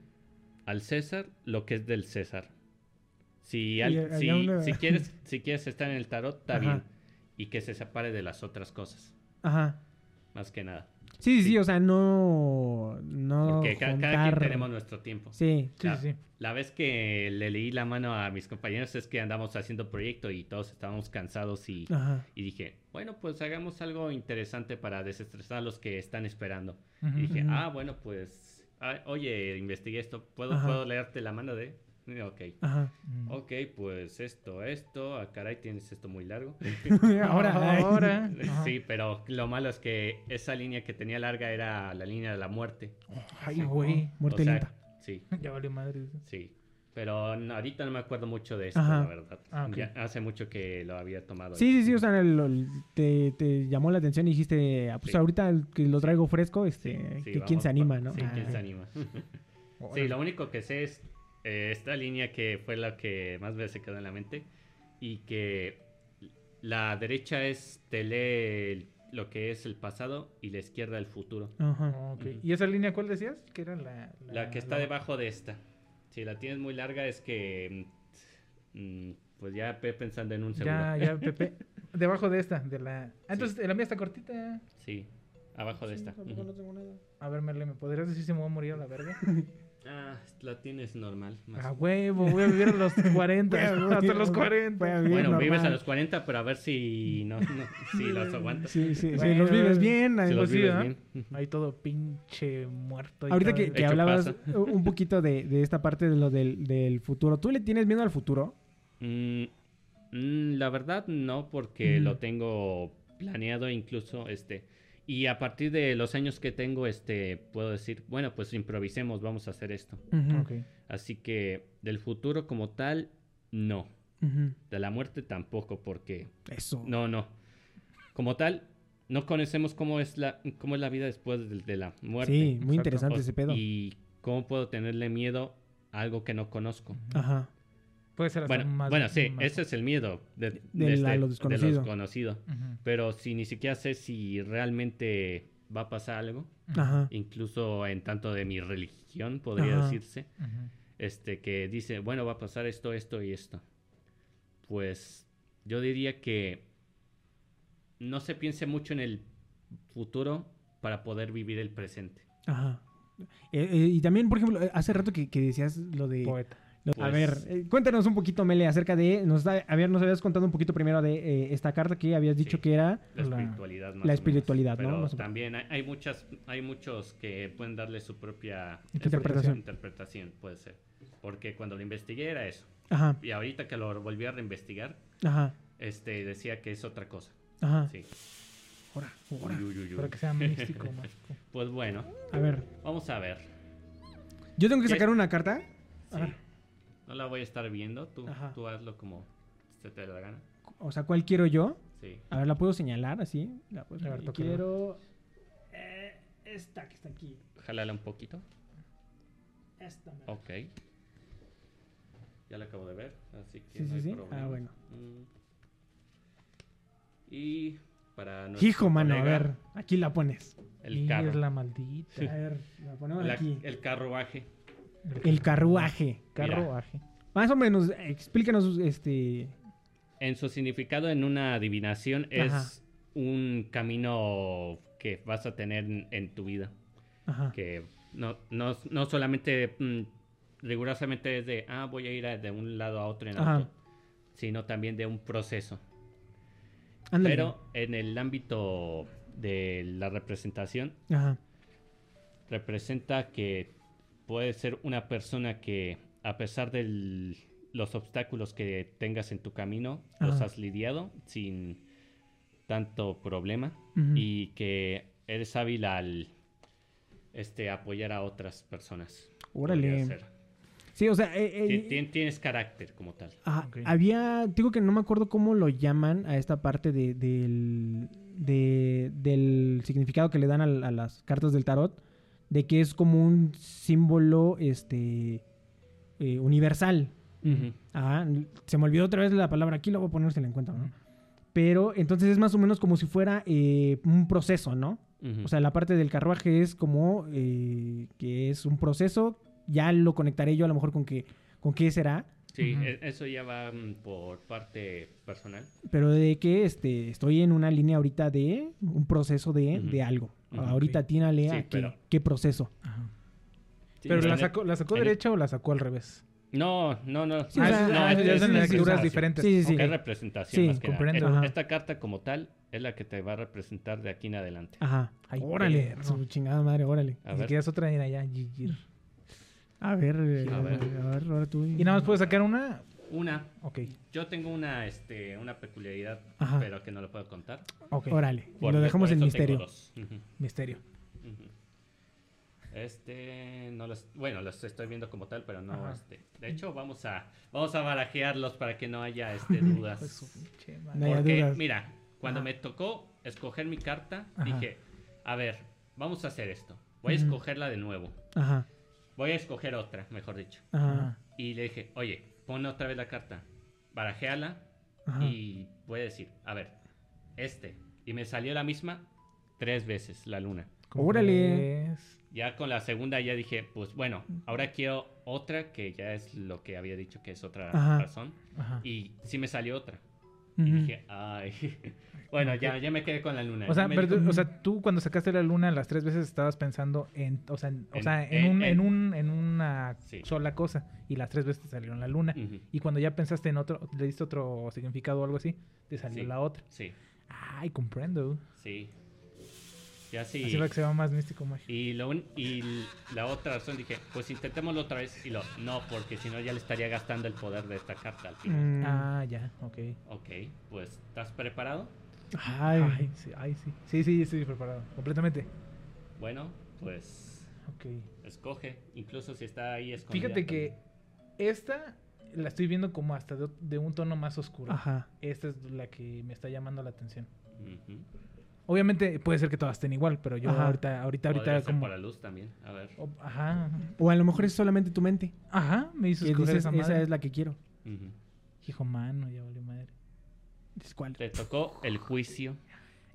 Al César, lo que es del César. Si, al- si, una- si quieres, si quieres estar en el tarot, está Ajá. bien. Y que se separe de las otras cosas. Ajá. Más que nada. Sí, sí, Sí. o sea, no no Porque ca- cada quien tenemos nuestro tiempo. Sí. Sí, la, sí. la vez que le leí la mano a mis compañeros es que andamos haciendo proyecto y todos estábamos cansados y, dije, bueno, pues hagamos algo interesante para desestresar a los que están esperando. Y dije, ah, bueno, pues, ah, oye, investigué esto, ¿puedo, Ajá. ¿puedo leerte la mano de...? Eh, Ok. Ajá. Mm. Ok, pues esto, esto, ah, caray, tienes esto muy largo. Ahora, ahora. Sí, pero lo malo es que esa línea que tenía larga era la línea de la muerte. Ay, güey. Muerte O sea, lenta. Sí, Ya valió madre. sí. Pero no, ahorita no me acuerdo mucho de esto, Ajá. la verdad. Ah. Ya hace mucho que lo había tomado. Sí, sí, sí, o sea, el- el- te, te llamó la atención y dijiste, ah, pues Sí. ahorita el que lo traigo fresco, este, sí, que quién se anima, ¿no? Sí, quién Ah, se anima. Sí, lo único que sé es eh, esta línea que fue la que más veces se quedó en la mente y que la derecha es te lee el- lo que es el pasado y la izquierda el futuro. Ajá. Ok. Ujú. ¿Y esa línea cuál decías? Que era la... La que está debajo de esta. Si la tienes muy larga es que mm, pues ya pensando en un segundo. Ya, ya, Pepe. Debajo de esta, de la... Ah, entonces la mía está cortita. Sí, abajo de esta. Ujú. A ver, Merle, ¿me podrías decir si me voy a morir a la verga? Ah, la tienes normal. más. A huevo, voy a vivir a los 40. hasta los 40. Voy a vivir Bueno, vives a los 40, pero a ver si no, no si los aguantas. Sí, sí, sí, Bueno, los vives bien. Si ahí. los sí, vives bien. Ahí todo pinche muerto. y Ahorita todo. que, hablabas pasa. un poquito de, de esta parte de lo del, del futuro, ¿tú le tienes miedo al futuro? Mm, mm, la verdad no, porque Mm. lo tengo planeado incluso, este, y a partir de los años que tengo, este, puedo decir, bueno, pues improvisemos, vamos a hacer esto. Ujú, Ok. Así que del futuro como tal, no. ujú. De la muerte tampoco, porque Eso. no, no. Como tal, no conocemos cómo es la, cómo es la vida después de, de la muerte. sí, muy Exacto. interesante O- ese pedo. Y cómo puedo tenerle miedo a algo que no conozco. Ajá. Puede ser hasta Bueno, más. bueno, sí, más- ese es el miedo de, de De la- este- lo de desconocido. Pero si ni siquiera sé si realmente va a pasar algo, incluso en tanto de mi religión podría decirse, este que dice, bueno, va a pasar esto, esto y esto. Pues yo diría que no se piense mucho en el futuro para poder vivir el presente. Ajá. Eh, eh, y también, por ejemplo, hace rato que, que decías lo de... Poeta. A Pues- ver, eh, cuéntanos un poquito, Mele, acerca de... Nos, da- a ver, nos habías contado un poquito primero de eh, esta carta que habías dicho Sí. que era... La, espiritualidad. más la menos. espiritualidad, ¿no? Pero también hay, hay muchas, hay muchos que pueden darle su propia Interpretación. interpretación, puede ser. Porque cuando lo investigué era eso. Ajá, Y ahorita que lo volví a reinvestigar, ajá, este, decía que es otra cosa. ajá. Sí. Ahora, ahora. Uy, uy, uy, uy. Para que sea místico, mágico. Pues bueno, A ver, vamos a ver. yo tengo que ¿Qué? sacar una carta. A ver. No la voy a estar viendo, tú, Ajá. tú hazlo como se te dé la gana. O sea, ¿cuál quiero yo? Sí. A ver, ¿la puedo señalar así? La puedo A ver, señalar. tócala. quiero... eh, esta que está aquí. Jálala un poquito. Esta. mera. Ok. Ya la acabo de ver, así que Sí, no sí, hay sí. problema. Ah, bueno. Mm. Y para nuestro Hijo, mano, a ver, aquí la pones. El y carro. es la maldita. A ver, la ponemos La- aquí. el carruaje. El carruaje. Carruaje. Más o menos, explícanos este... En su significado en una adivinación Ajá. es un camino que vas a tener en, en tu vida. Ajá. Que no, no, no solamente mm, rigurosamente es de, ah, voy a ir a- de un lado a otro en Ajá. auto. sino también de un proceso. Ándale. Pero en el ámbito de la representación, Ajá. representa que puede ser una persona que a pesar de los obstáculos que tengas en tu camino, los has lidiado sin tanto problema y que eres hábil al este, apoyar a otras personas. Órale. Sí, o sea, eh, eh, tien- Tienes carácter como tal. Ajá, Ok. había, digo que no me acuerdo cómo lo llaman a esta parte de- del, de- del significado que le dan al- a, las cartas del tarot, de que es como un símbolo este eh, universal. Ajá, se me olvidó otra vez la palabra aquí, la voy a poner si la encuentro, ¿no? Pero entonces es más o menos como si fuera eh, un proceso, ¿no? O sea, la parte del carruaje es como eh, que es un proceso, ya lo conectaré yo a lo mejor con que con qué será, sí, e- eso ya va mm, por parte personal. pero de que este estoy en una línea ahorita de un proceso de, de algo. Ahorita atínale a Sí, qué, pero- qué proceso. Ajá. Sí, Pero la sacó, ¿la sacó derecha o la sacó al revés? No, no, no. Sí, ah, o sea, es- ah, ah, sí, son lecturas representación. diferentes. Sí, sí, sí. Ok. Es representación Sí, más que nada. comprendo. Esta- carta como tal es la que te va a representar de aquí en adelante. Ajá. Ay, órale, su chingada madre, órale. A Ni ver. siquiera es otra ni allá. Gigi. A ver, A a ver, a ver, ahora tú. Y nada más puedes sacar una. Una, Ok. yo tengo una, este, una peculiaridad, Ajá. pero que no lo puedo contar. Ok. Órale, Porque lo dejamos en misterio. Misterio. Este, no los, bueno, los estoy viendo como tal, pero no, Ajá. este. De hecho, vamos a, vamos a barajearlos para que no haya, este, dudas. No haya Porque, dudas. mira, cuando Ajá. me tocó escoger mi carta, Ajá. dije, a ver, vamos a hacer esto. Voy a escogerla de nuevo. Ajá, Voy a escoger otra, mejor dicho. ajá, Y le dije, oye, pon otra vez la carta. Barajéala ajá. y voy a decir, a ver, este. Y me salió la misma tres veces, la luna. ¿Cómo Órale. Ya con la segunda ya dije, pues bueno, ahora quiero otra que ya es lo que había dicho que es otra Ajá. razón. Ajá. Y sí me salió otra. Y dije, ay. bueno, ya, ya me quedé con la luna. O sea, pero dijo- o sea, tú cuando sacaste la luna las tres veces estabas pensando en, o sea, en, o sea, en, en- un, en- un, en una Sí. sola cosa y las tres veces te salieron la luna. Y cuando ya pensaste en otro, le diste otro significado o algo así, te salió Sí. la otra. Sí, Ay, comprendo. sí. Ya sí. Así va que se va más místico, mágico. Y, lo un- y la otra razón dije, pues intentémoslo otra vez. Y lo, no, porque si no ya le estaría gastando el poder de esta carta al final. Mm. Ah, ya, ok. Ok, pues, ¿estás preparado? Ay, Ay, sí, ay, sí. Sí, sí, estoy preparado. Completamente. Bueno, pues, Ok. escoge. Incluso si está ahí escondida. Fíjate que esta la estoy viendo como hasta de, de un tono más oscuro. Ajá. Esta es la que me está llamando la atención. Ujú. Obviamente puede ser que todas estén igual, pero yo Ajá. ahorita, ahorita, Podría ahorita ser como... por la luz también. A ver. Oh, Ajá. O a lo mejor es solamente tu mente. Ajá, me hizo Que escoger dices, esa esa, es la que quiero. Hijo mano, ya valió madre. Dices, ¿cuál? Te tocó el juicio.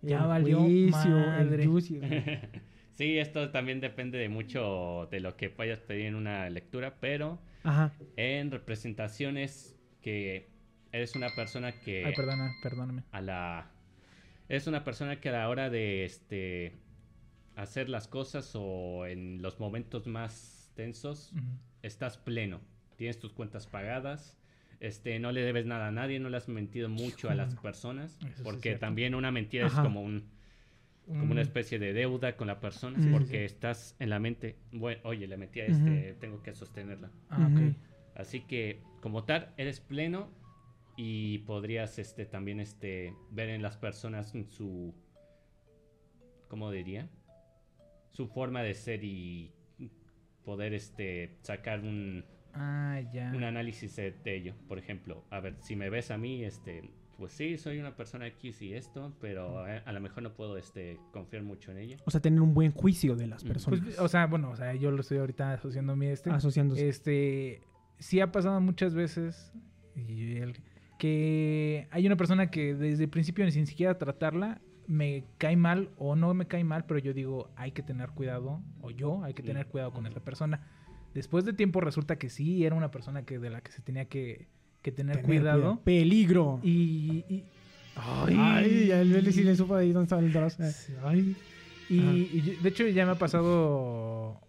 Ya El valió juicio, el madre. juicio. sí, esto también depende de mucho de lo que vayas a pedir en una lectura, pero Ajá. en representaciones que eres una persona que Ay, perdona, perdóname. a la es una persona que a la hora de este hacer las cosas o en los momentos más tensos Ujú. estás pleno, tienes tus cuentas pagadas, este no le debes nada a nadie, no le has mentido mucho a las personas, Eso porque también una mentira Ajá. es como un como una especie de deuda con la persona, Sí, porque sí. estás en la mente, bueno, oye, le metí a este, tengo que sostenerla. Ah. Así que como tal eres pleno y podrías este también este ver en las personas su ¿cómo diría? su forma de ser y poder este sacar un, Ah, ya. un análisis de, de ello. Por ejemplo, a ver, si me ves a mí, este, pues sí, soy una persona X y esto, pero a, a lo mejor no puedo este confiar mucho en ella. O sea, tener un buen juicio de las personas. Pues, o sea, bueno, o sea, yo lo estoy ahorita asociando a mí este. asociándose. Este, sí ha pasado muchas veces y el- que hay una persona que desde el principio ni sin siquiera tratarla me cae mal o no me cae mal, pero yo digo, hay que tener cuidado, o yo hay que tener cuidado con esa persona. Después de tiempo resulta que sí, era una persona que de la que se tenía que, que tener, Tener cuidado. Peligro. Y, y- ay, Ay, Beli sí le supo ahí dónde estaba el dross. Ay. Y, y de hecho ya me ha pasado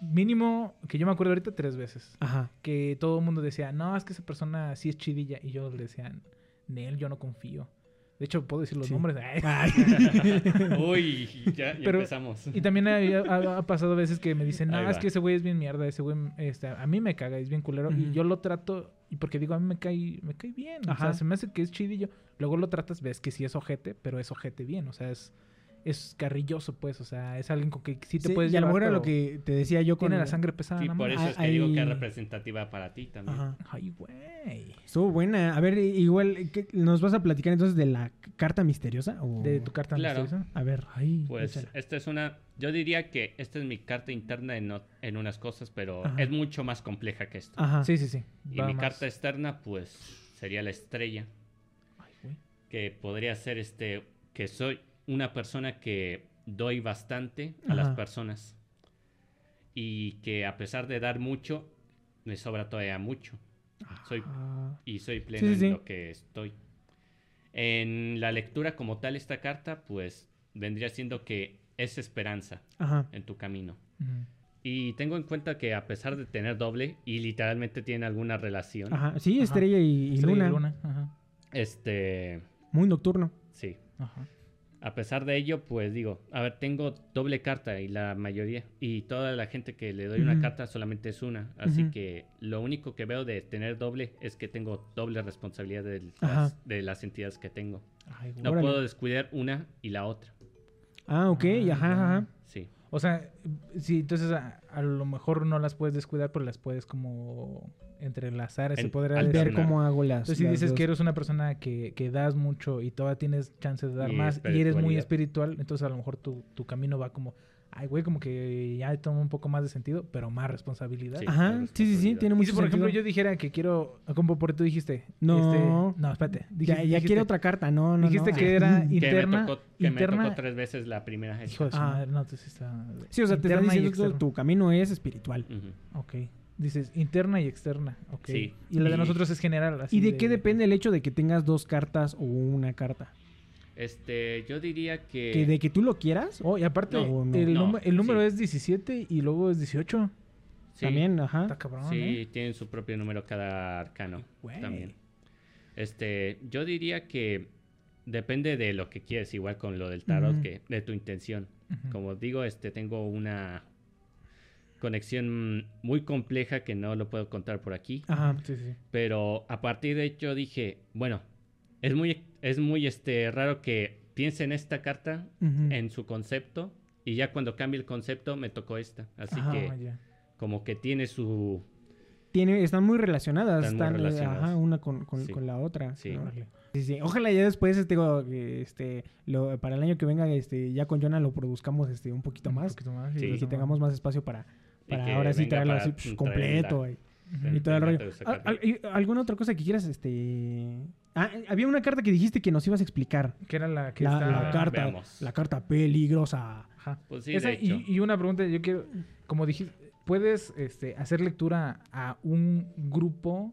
mínimo, que yo me acuerdo ahorita, tres veces. Ajá. Que todo el mundo decía, no, es que esa persona sí es chidilla. Y yo le decía, Nel, yo no confío. De hecho, puedo decir los Sí. nombres. Ay. Uy, ya, ya Pero- empezamos. Y también ha, ha pasado veces que me dicen, no, es que ese güey es bien mierda, ese güey, este, a mí me caga, es bien culero. Y yo lo trato, y porque digo, a mí me cae, me cae bien. O sea, se me hace que es chidillo. Luego lo tratas, ves que sí es ojete, pero es ojete bien. O sea, es, es carrilloso, pues. O sea, es alguien con que sí te Sí, puedes y a lo llevar, mejor era lo que te decía yo con Tiene la sangre pesada, Sí, por eso es que digo que es Ahí- representativa para ti también. Ajá. Ay, güey. Estuvo buena. A ver, igual, ¿qué- ¿nos vas a platicar entonces de la carta misteriosa? O... De tu carta Claro. misteriosa. A ver, ay, Pues échala. esta es una, yo diría que esta es mi carta interna en, en unas cosas, pero Ajá. es mucho más compleja que esto. Ajá. Sí, sí, sí. y Va mi más. carta externa, pues, sería la estrella, Ay, güey. que podría ser este, que soy una persona que doy bastante a las personas y que a pesar de dar mucho, me sobra todavía mucho. Soy Ah, y soy pleno Sí, sí, en lo que estoy. En la lectura como tal esta carta, pues vendría siendo que es esperanza Ajá. en tu camino. Y tengo en cuenta que a pesar de tener doble y literalmente tiene alguna relación, Ajá. Sí, Ajá. estrella y, y Estrella y luna. Ajá. este, Muy nocturno. sí. Ajá. A pesar de ello, pues digo, a ver, tengo doble carta y la mayoría, y toda la gente que le doy una carta solamente es una. Así que lo único que veo de tener doble es que tengo doble responsabilidad de las, de las entidades que tengo. Ay. No Órale. puedo descuidar una y la otra. Ah, ok. Ah, ajá, ajá. Sí. O sea, sí, entonces a, a lo mejor no las puedes descuidar, pero las puedes como entrelazar, se En- podría al- decir. Ver cómo hago las. Entonces, si dices dos. que eres una persona que, que das mucho y todavía tienes chance de dar Y más y eres muy espiritual, entonces a lo mejor tu, tu camino va como, ay, güey, como que ya toma un poco más de sentido, pero más responsabilidad. Sí. Ajá, sí, sí, sí, tiene Y mucho si, por ejemplo, yo dijera que quiero, como por tú dijiste, No. este- no, espérate, Ya, dijiste, ya dijiste- quiere otra carta, no, no. dijiste no. que era Que, interna, me, tocó, que interna, me tocó tres veces la primera. esta. hijo de su Ah. no, entonces está, Sí, o sea, te está interna y diciendo que tu camino es espiritual. Ujú. Ok. Dices interna y externa. Ok. Sí. Y la de Y- nosotros es general. así ¿Y de qué depende el hecho de que tengas dos cartas o una carta? Este, yo diría que... ¿Que ¿De que tú lo quieras? Oh, y aparte, No, no. el, No, número- el número sí. es 17 y luego es 18. sí, También, ajá. Está cabrón, Sí, ¿eh? tienen su propio número cada arcano. Güey. También. Este, yo diría que depende de lo que quieres, igual con lo del tarot, que de tu intención. Ujú. Como digo, este, tengo una conexión muy compleja que no lo puedo contar por aquí. Ajá. Sí, sí. Pero a partir de hecho dije, bueno, es muy, es muy este, raro que piense en esta carta, en su concepto, y ya cuando cambie el concepto me tocó esta. Así Ajá, que ya. como que tiene su... Tiene, están muy relacionadas, Están muy están, eh, relacionadas. ajá, una con, con- Sí. con la otra. Sí. ¿no? Órale. Sí, sí. Ojalá ya después, este, digo, que, este, lo, para el año que venga, este, ya con Jonah lo produzcamos, este, un poquito Un más, poquito más. Sí. y que tengamos más espacio para, para ahora sí traerlo para así pues, completo. la- y- todo el rollo. ¿Alguna otra cosa que quieras, este... Ah, había una carta que dijiste que nos ibas a explicar. Que era la que La, está... la carta, Veamos. la carta peligrosa. Ajá. Pues sí, Esa- de hecho. y, y una pregunta, yo quiero, como dijiste, ¿puedes este, hacer lectura a un grupo,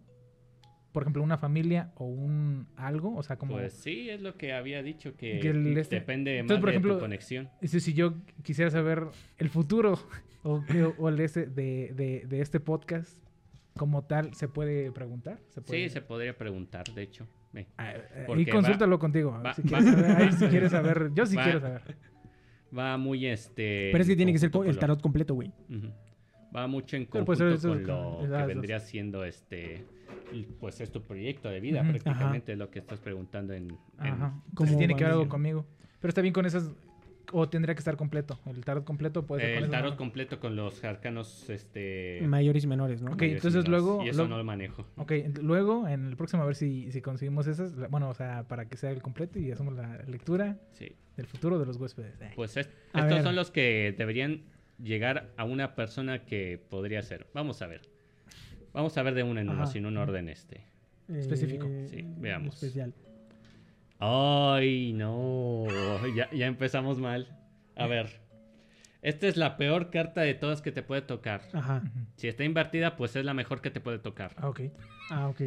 por ejemplo, una familia o un algo? O sea, como... Pues sí, es lo que había dicho, que, Que el este- depende Entonces, más por de ejemplo, tu conexión. este, si yo quisiera saber el futuro o, o el este, de, de, de este podcast como tal, ¿se puede preguntar? ¿Se puede- Sí, se podría preguntar, de hecho. Ah, eh, y consúltalo contigo. va- si, va- quieres saber, ahí si quieres saber. Yo sí Va- quiero saber. Va muy este... Pero es que en tiene que ser el tarot completo, güey. Va mucho en pues, conjunto eso es con con- lo que vendría siendo este... Pues es tu proyecto de vida, prácticamente lo que estás preguntando en... en- Ajá. ¿Cómo Entonces tiene que ver algo conmigo. Pero está bien con esas. O tendría que estar completo. El tarot completo puede ser con el tarot completo con los arcanos, este... Mayores y menores, ¿no? Ok, mayores entonces menores, luego- Y eso luego- no lo manejo. Ok, luego en el próximo a ver si, si conseguimos esas. Bueno, o sea, para que sea el completo y hacemos la lectura Sí. del futuro de los huéspedes. Eh. Pues es- estos ver. son los que deberían llegar a una persona que podría ser. Vamos a ver. Vamos a ver de uno en uno, Ajá. sin un orden este. específico. Sí, veamos. Especial. Ay, no. Ya, ya empezamos mal. A ver. Esta es la peor carta de todas que te puede tocar. Ajá. Si está invertida, pues es la mejor que te puede tocar. Ah, ok. Ah, ok.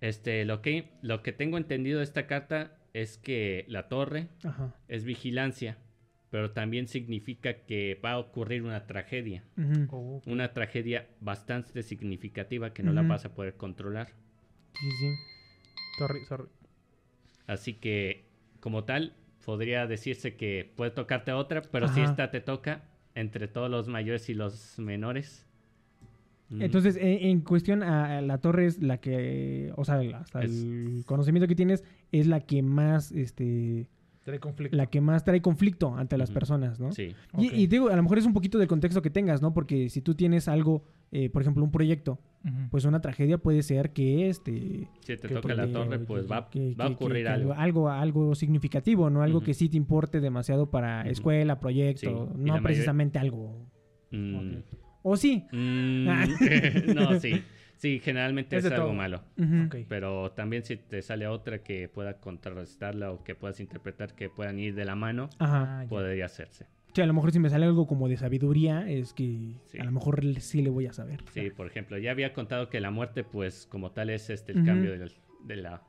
Este, lo que, lo que tengo entendido de esta carta es que la torre Ajá. es vigilancia. Pero también significa que va a ocurrir una tragedia. Oh, Una tragedia bastante significativa que no la vas a poder controlar. Sí, sí. sorry, sorry. Así que, como tal, podría decirse que puede tocarte otra, pero si esta te toca entre todos los mayores y los menores. mm, Entonces, en, en cuestión a, a la torre es la que, o sea, hasta Es- el conocimiento que tienes es la que más, este, Trae conflicto. la que más trae conflicto ante las personas, ¿no? Sí, Y, digo, a lo mejor es un poquito del contexto que tengas, ¿no? Porque si tú tienes algo, eh, por ejemplo, un proyecto, pues una tragedia puede ser que, este, si te toca la torre, pues va, que- va a ocurrir que algo. algo, algo significativo, ¿no? Algo que sí te importe demasiado para escuela, proyecto, no mayoría- precisamente algo. Mm, O sí. mm, Ah. no, sí. Sí, generalmente Es algo todo. malo. Pero también si te sale otra que pueda contrarrestarla o que puedas interpretar que puedan ir de la mano, Ajá. Ah, ya. podría hacerse. Sí, a lo mejor si me sale algo como de sabiduría, es que Sí. a lo mejor sí le voy a saber. Sí, por ejemplo, ya había contado que la muerte, pues, como tal, es este el cambio de la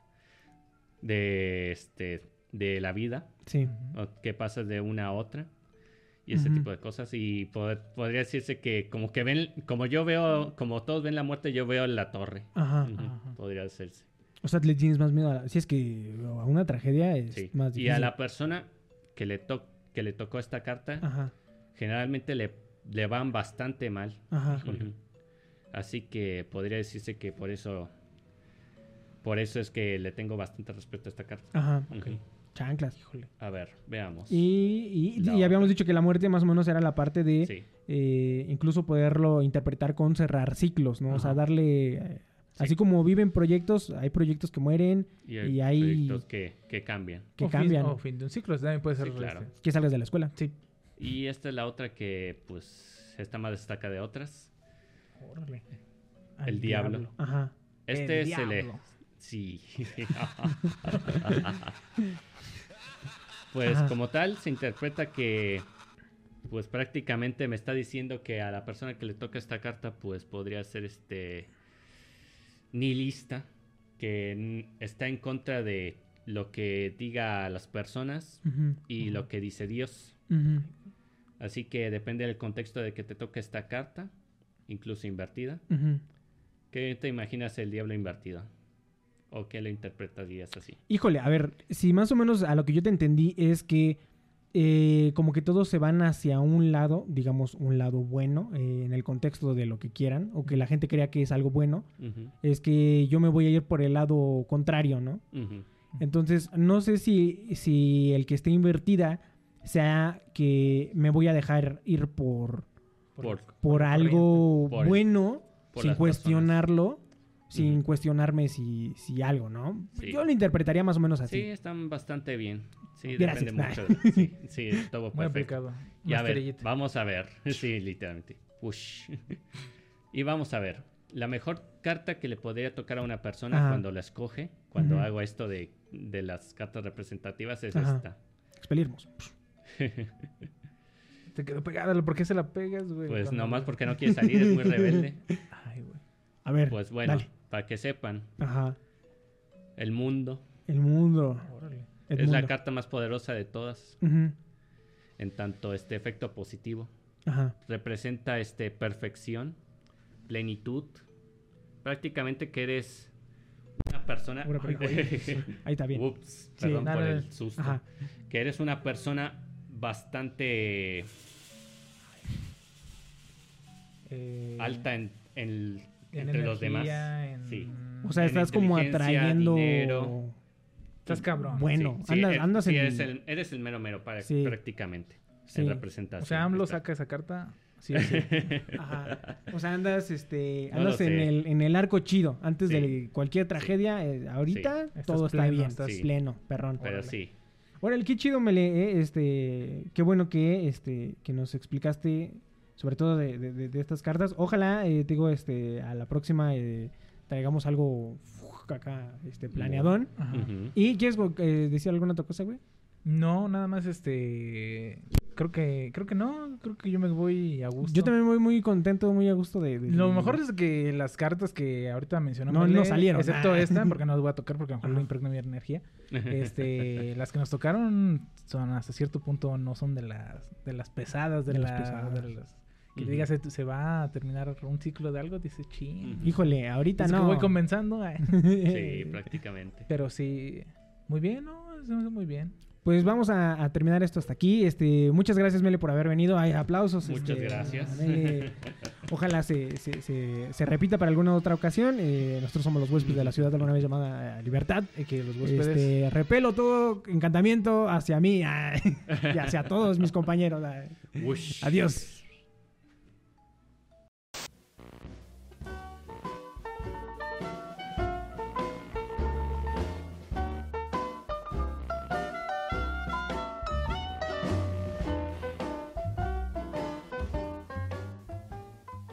de este de la vida, Sí. O que pasas de una a otra y ese tipo de cosas. Y pod- podría decirse que como que ven, como yo veo, como todos ven la muerte, yo veo la torre. Ajá. Podría decirse. O sea, le tienes más miedo a la... Si es que a una tragedia es Sí. más Y difícil. a la persona que le to- que le tocó esta carta, Ajá. generalmente le, le van bastante mal. Ajá. Así que podría decirse que por eso por eso es que le tengo bastante respeto a esta carta. Ajá. Ujú. Chanclas, híjole. A ver, veamos. Y, y, y habíamos dicho que la muerte más o menos era la parte de Sí, eh, incluso poderlo interpretar con cerrar ciclos, ¿no? O sea, darle... eh, Sí. Así como viven proyectos, hay proyectos que mueren, y hay, Y hay- proyectos que, que cambian. que o fin- cambian, o fin de un ciclo. También puede ser. Sí, claro. este, que salgas de la escuela. Sí. Y esta es la otra que pues está más destaca de otras. Órale. El Al diablo. Ajá. Este El es el... diablo. Sí. pues Ajá. como tal se interpreta que pues prácticamente me está diciendo que a la persona que le toca esta carta pues podría ser este nihilista que está en contra de lo que diga las personas y lo que dice Dios. Así que depende del contexto de que te toque esta carta, incluso invertida. ¿Qué te imaginas el diablo invertido? ¿O qué lo interpretarías así? Híjole, a ver, si más o menos a lo que yo te entendí es que eh, como que todos se van hacia un lado, digamos un lado bueno, eh, en el contexto de lo que quieran, o que la gente crea que es algo bueno, es que yo me voy a ir por el lado contrario, ¿no? Entonces, no sé si, si el que esté invertida sea que me voy a dejar ir por, Por- algo Por bueno, sin cuestionarlo, sin cuestionarme si, si algo, ¿no? Sí. Yo lo interpretaría más o menos así. Sí, están bastante bien. Sí, Gracias. depende mucho. de- Sí, sí, todo Muy perfecto. aplicado. Y a ver, vamos a ver. Sí, literalmente. Ush. y vamos a ver. La mejor carta que le podría tocar a una persona Ajá. cuando la escoge, cuando Ujú. hago esto de, de las cartas representativas, es Ajá. esta. Expelirmos. Te quedó pegada. ¿Por qué se la pegas, güey? Pues nomás porque no quiere salir, es muy rebelde. Ay, güey. A ver, Pues bueno, dale. Para que sepan, Ajá. el mundo El mundo. Órale. El es la mundo. carta más poderosa de todas, en tanto este efecto positivo. Ajá. representa este perfección, plenitud, prácticamente que eres una persona. Ahí está bien. Ups, Sí, perdón por el susto. Ajá. Que eres una persona bastante Eh, alta en, en- en entre los demás. energía, en- Sí. O sea, En estás como atrayendo. dinero. Estás cabrón. Bueno, Sí, sí, andas, andas sí, en. eres, el, eres el mero mero para, Sí. prácticamente. Sí. En representación. O sea, AMLO Está. saca esa carta. Sí, sí. Ajá. O sea, andas, este, No andas en el, en el arco chido. Antes Sí. de cualquier tragedia, eh, ahorita Estás todo está pleno, bien. estás- Sí. pleno, perrón. Pero Órale. sí. Ahora, qué chido me le, este, qué bueno que, este, que nos explicaste, sobre todo de, de- de- de estas cartas. Ojalá, eh, digo, este, a la próxima eh, traigamos algo uf, acá, este, planeadón. Ajá. Ujú. ¿Y quieres eh, decir alguna otra cosa, güey? No, nada más este. Creo que, creo que no, creo que yo me voy a gusto. Yo también voy muy contento, muy a gusto de... de- Lo mejor es que las cartas que ahorita mencionamos No- no salieron. excepto Ah. esta, porque no las voy a tocar porque a lo mejor le impregno mi energía. Este, las que nos tocaron son hasta cierto punto no son de las de las pesadas, de, De las la- pesadas. de las que Ujú. digas se, se va a terminar un ciclo de algo, dices, ching. Híjole, ahorita Es que no. voy comenzando. Sí, prácticamente. Pero sí, muy bien, ¿no? Se me hace muy bien. Pues vamos a, a terminar esto hasta aquí. Este, muchas gracias, Mele, por haber venido. Ay, aplausos. Muchas este, gracias. Mele. Ojalá se, se, se- se repita para alguna otra ocasión. Eh, nosotros somos los huéspedes de la ciudad alguna vez llamada eh, Libertad. Que los huéspedes. Este, repelo todo encantamiento hacia mí ay, y hacia todos mis compañeros. ay. Ush. Adiós.